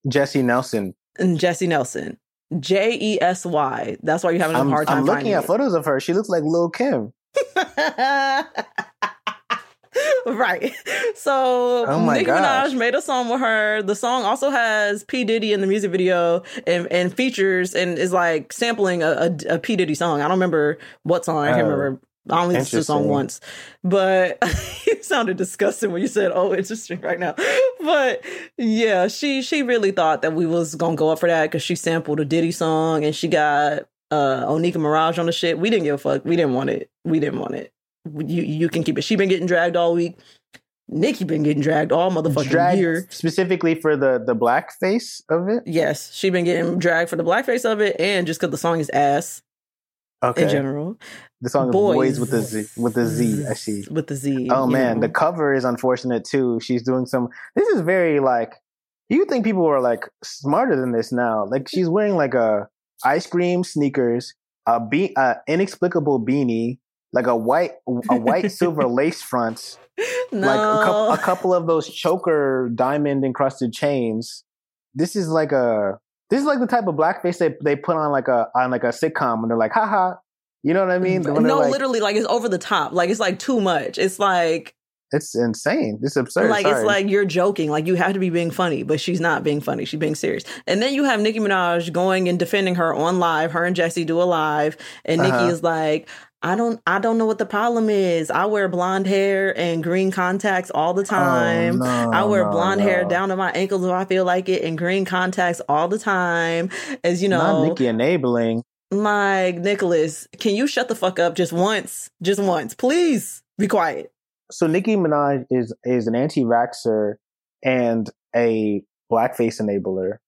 Jesy Nelson. And Jesy Nelson, J E S Y. That's why you're having a I'm, hard time I'm looking at it. photos of her. She looks like Lil Kim. right. So Oh Nicki gosh. Minaj made a song with her. The song also has P Diddy in the music video and, and features and is like sampling a, a, a P Diddy song. I don't remember what song. I can't Oh, remember. I only listened to the song once, but it sounded disgusting when you said, "Oh, interesting." Right now, but yeah, she she really thought that we was gonna go up for that because she sampled a Diddy song and she got uh Onika Maraj on the shit. We didn't give a fuck. We didn't want it. We didn't want it. You you can keep it. She been getting dragged all week. Nicki been getting dragged all motherfucking Dragged year. specifically for the the black face of it. Yes, she been getting dragged for the blackface of it, and just because the song is ass Okay. in general. The song is Boys with the Z with the Z. I see. With the Z. Oh man, know. the cover is unfortunate too. She's doing some. This is very like. You think people are like smarter than this now? Like she's wearing like a ice cream sneakers, a be uh, inexplicable beanie, like a white a white silver lace front, no. like a, cou- a couple of those choker diamond encrusted chains. This is like a this is like the type of blackface they they put on like a on like a sitcom and they're like, haha. You know what I mean? No, like, literally, like it's over the top. Like it's like too much. It's like it's insane. It's absurd. like it's like you're joking. Like you have to be being funny, but she's not being funny. She's being serious. And then you have Nicki Minaj going and defending her on live. Her and Jesy do a live, and Nicki Uh-huh. is like, "I don't, I don't know what the problem is. I wear blonde hair and green contacts all the oh, time. Oh, no, I wear no, blonde hair down to my ankles if I feel like it, and green contacts all the time. As you Not know, Nicki enabling. like Nicholas, can you shut the fuck up just once? Just once, please. Be quiet. So Nicki Minaj is is an anti-vaxxer and a blackface enabler.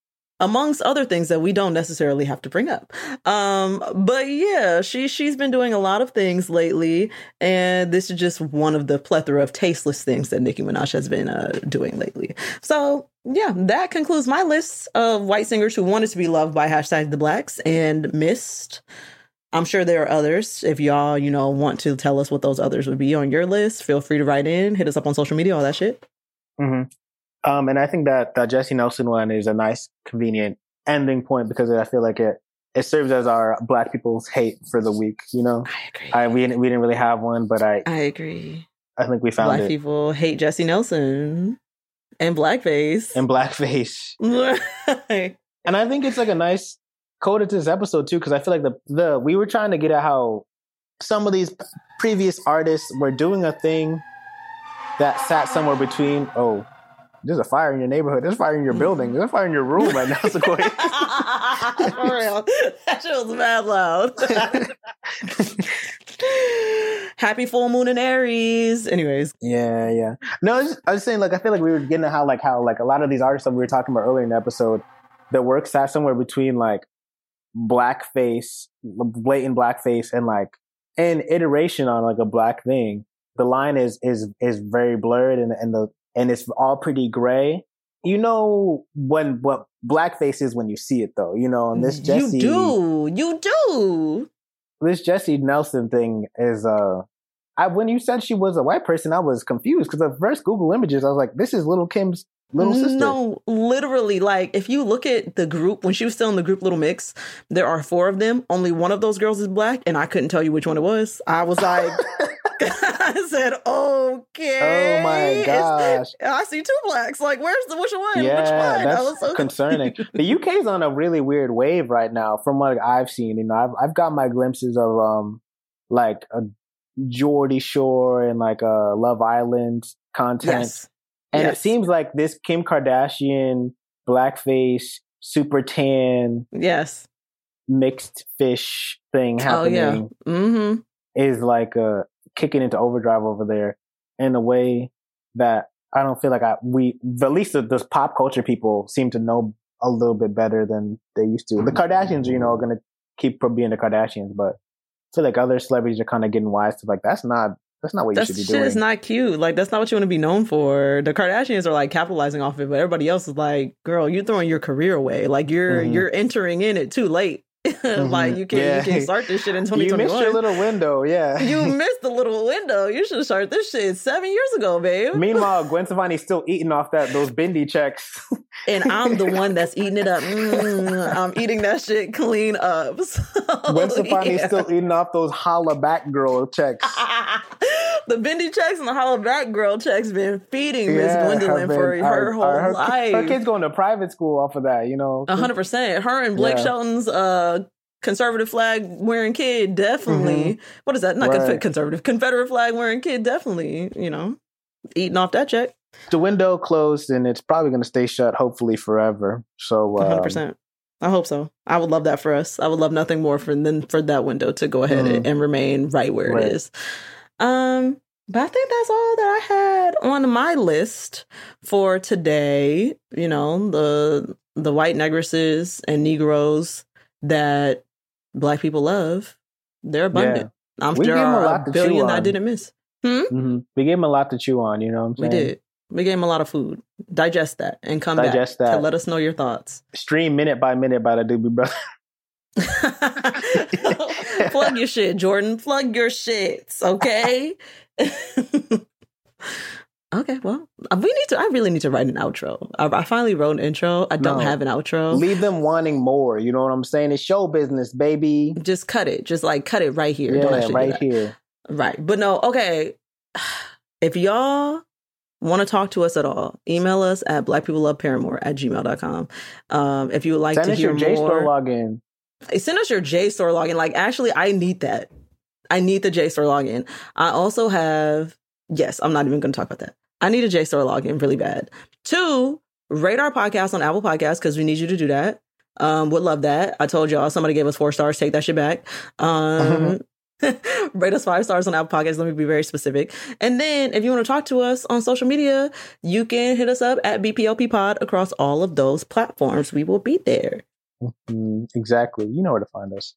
Amongst other things that we don't necessarily have to bring up. Um, but yeah, she she's been doing a lot of things lately, and this is just one of the plethora of tasteless things that Nicki Minaj has been uh, doing lately. So yeah, that concludes my list of white singers who wanted to be loved by hashtag the blacks and missed. I'm sure there are others. If y'all, you know, want to tell us what those others would be on your list, feel free to write in, hit us up on social media, all that shit. hmm Um, and I think that the Jesy Nelson one is a nice, convenient ending point because I feel like it it serves as our Black people's hate for the week. You know, I agree. I we didn't, we didn't really have one, but I I agree. I think we found black it people hate Jesy Nelson and blackface. and blackface. And I think it's like a nice code to this episode too, because I feel like the the we were trying to get at how some of these previous artists were doing a thing that sat somewhere between oh there's a fire in your neighborhood. There's a fire in your building. There's a fire in your room right now, Sequoia. For real. That shit was mad loud. Happy full moon in Aries. Anyways. Yeah, yeah. No, I was, just, I was saying, like, I feel like we were getting to how, like, how, like, a lot of these artists that we were talking about earlier in the episode, the work sat somewhere between, like, blackface, blatant blackface, and, like, an iteration on, like, a black thing. The line is, is, is very blurred and, and the, and it's all pretty gray. You know when what blackface is when you see it though. You know, and this Jesy You do. You do. this Jesy Nelson thing is uh I when you said she was a white person, I was confused because the first Google images, I was like, this is little Kim's little sister. No, literally, like if you look at the group when she was still in the group Little Mix, there are four of them. Only one of those girls is black, and I couldn't tell you which one it was. I was like, I said, okay. Oh my gosh. I see two blacks. Like, where's the which one? Yeah, which one? that's so concerning. the UK's on a really weird wave right now, from what I've seen. You know, I've I've got my glimpses of um like a Geordie Shore and like a Love Island content, Yes. and it seems like this Kim Kardashian blackface super tan Yes. mixed fish thing Oh happening yeah. Mm-hmm. is like uh kicking into overdrive over there in a way that I don't feel like I we at least the, the pop culture people seem to know a little bit better than they used to. The Kardashians, you know, are gonna keep being the Kardashians, but I feel like other celebrities are kind of getting wise to like that's not that's not what That you should shit be doing. is not cute. Like that's not what you want to be known for. The Kardashians are like capitalizing off it, but everybody else is like, girl, you're throwing your career away. Like you're Mhm. you're entering in it too late. like mm-hmm. you can't Yeah. you can't start this shit in you 2021. missed your little window, yeah. You missed the little window. You should have started this shit seven years ago, babe. Meanwhile, Gwen Stefani's still eating off that those Bindi checks. And I'm the one that's eating it up. Mm, I'm eating that shit clean up. So, Gwen Stefani's yeah. still eating off those Hollaback Girl checks. the Bindi checks and the Hollaback Girl checks been feeding Miss Yeah, Gwendolyn for her whole her, life. Her kids going to private school off of that, you know. A hundred percent. Her and Blake Yeah. Shelton's uh conservative flag wearing kid definitely. What is that? Not Mm-hmm. Right. conservative. Confederate flag wearing kid definitely. You know, eating off that check. The window closed and it's probably going to stay shut, hopefully forever. So, um, percent. I hope so. I would love that for us. I would love nothing more for than for that window to go ahead Mhm. and remain right where Right. it is. Um, but I think that's all that I had on my list for today. You know, the the white negresses and Negroes that black people love. They're abundant. I'm We sure gave 'em a lot to chew billion that I didn't miss. mhm. we gave him a lot to chew on, you know what I'm saying? We did. We gave them a lot of food. Digest that and come Digest back to that. let us know your thoughts. Stream minute by minute by the Doobie Brother. Plug your shit, Jordan. Plug your shits, okay? okay, well, we need to. I really need to write an outro. I, I finally wrote an intro. I don't No. have an outro. Leave them wanting more, you know what I'm saying? It's show business, baby. Just cut it. Just like cut it right here. Yeah, right here. Right. But no, okay. If y'all want to talk to us at all, email us at blackpeopleloveparamore at gmail.com. Um, if you would like to Send to us hear your JSTOR login. send us your JSTOR login. Like, actually, I need that. I need the JSTOR login. I also have, yes, I'm not even going to talk about that. I need a JSTOR login really bad. Two, rate our podcast on Apple Podcasts because we need you to do that. Um, would love that. I told y'all somebody gave us four stars. Take that shit back. Um, rate us five stars on our podcast. Let me be very specific. And then if you want to talk to us on social media, you can hit us up at BPLP Pod across all of those platforms. We will be there. Mm, exactly. You know where to find us.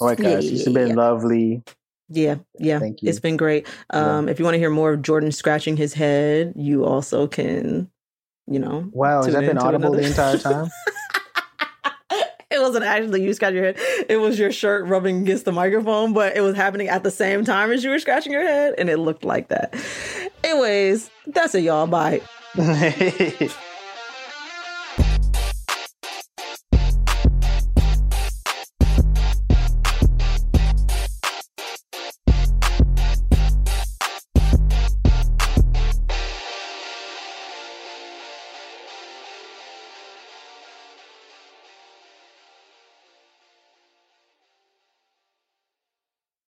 All right, guys. yeah, It's yeah, been yeah. lovely. Yeah, yeah. Thank you. It's been great. Um, If you want to hear more of Jordan scratching his head, you also can, you know. Wow, has that been audible another- the entire time? It wasn't actually you scratching your head. It was your shirt rubbing against the microphone, but it was happening at the same time as you were scratching your head, and it looked like that. Anyways, that's it, y'all. Bye.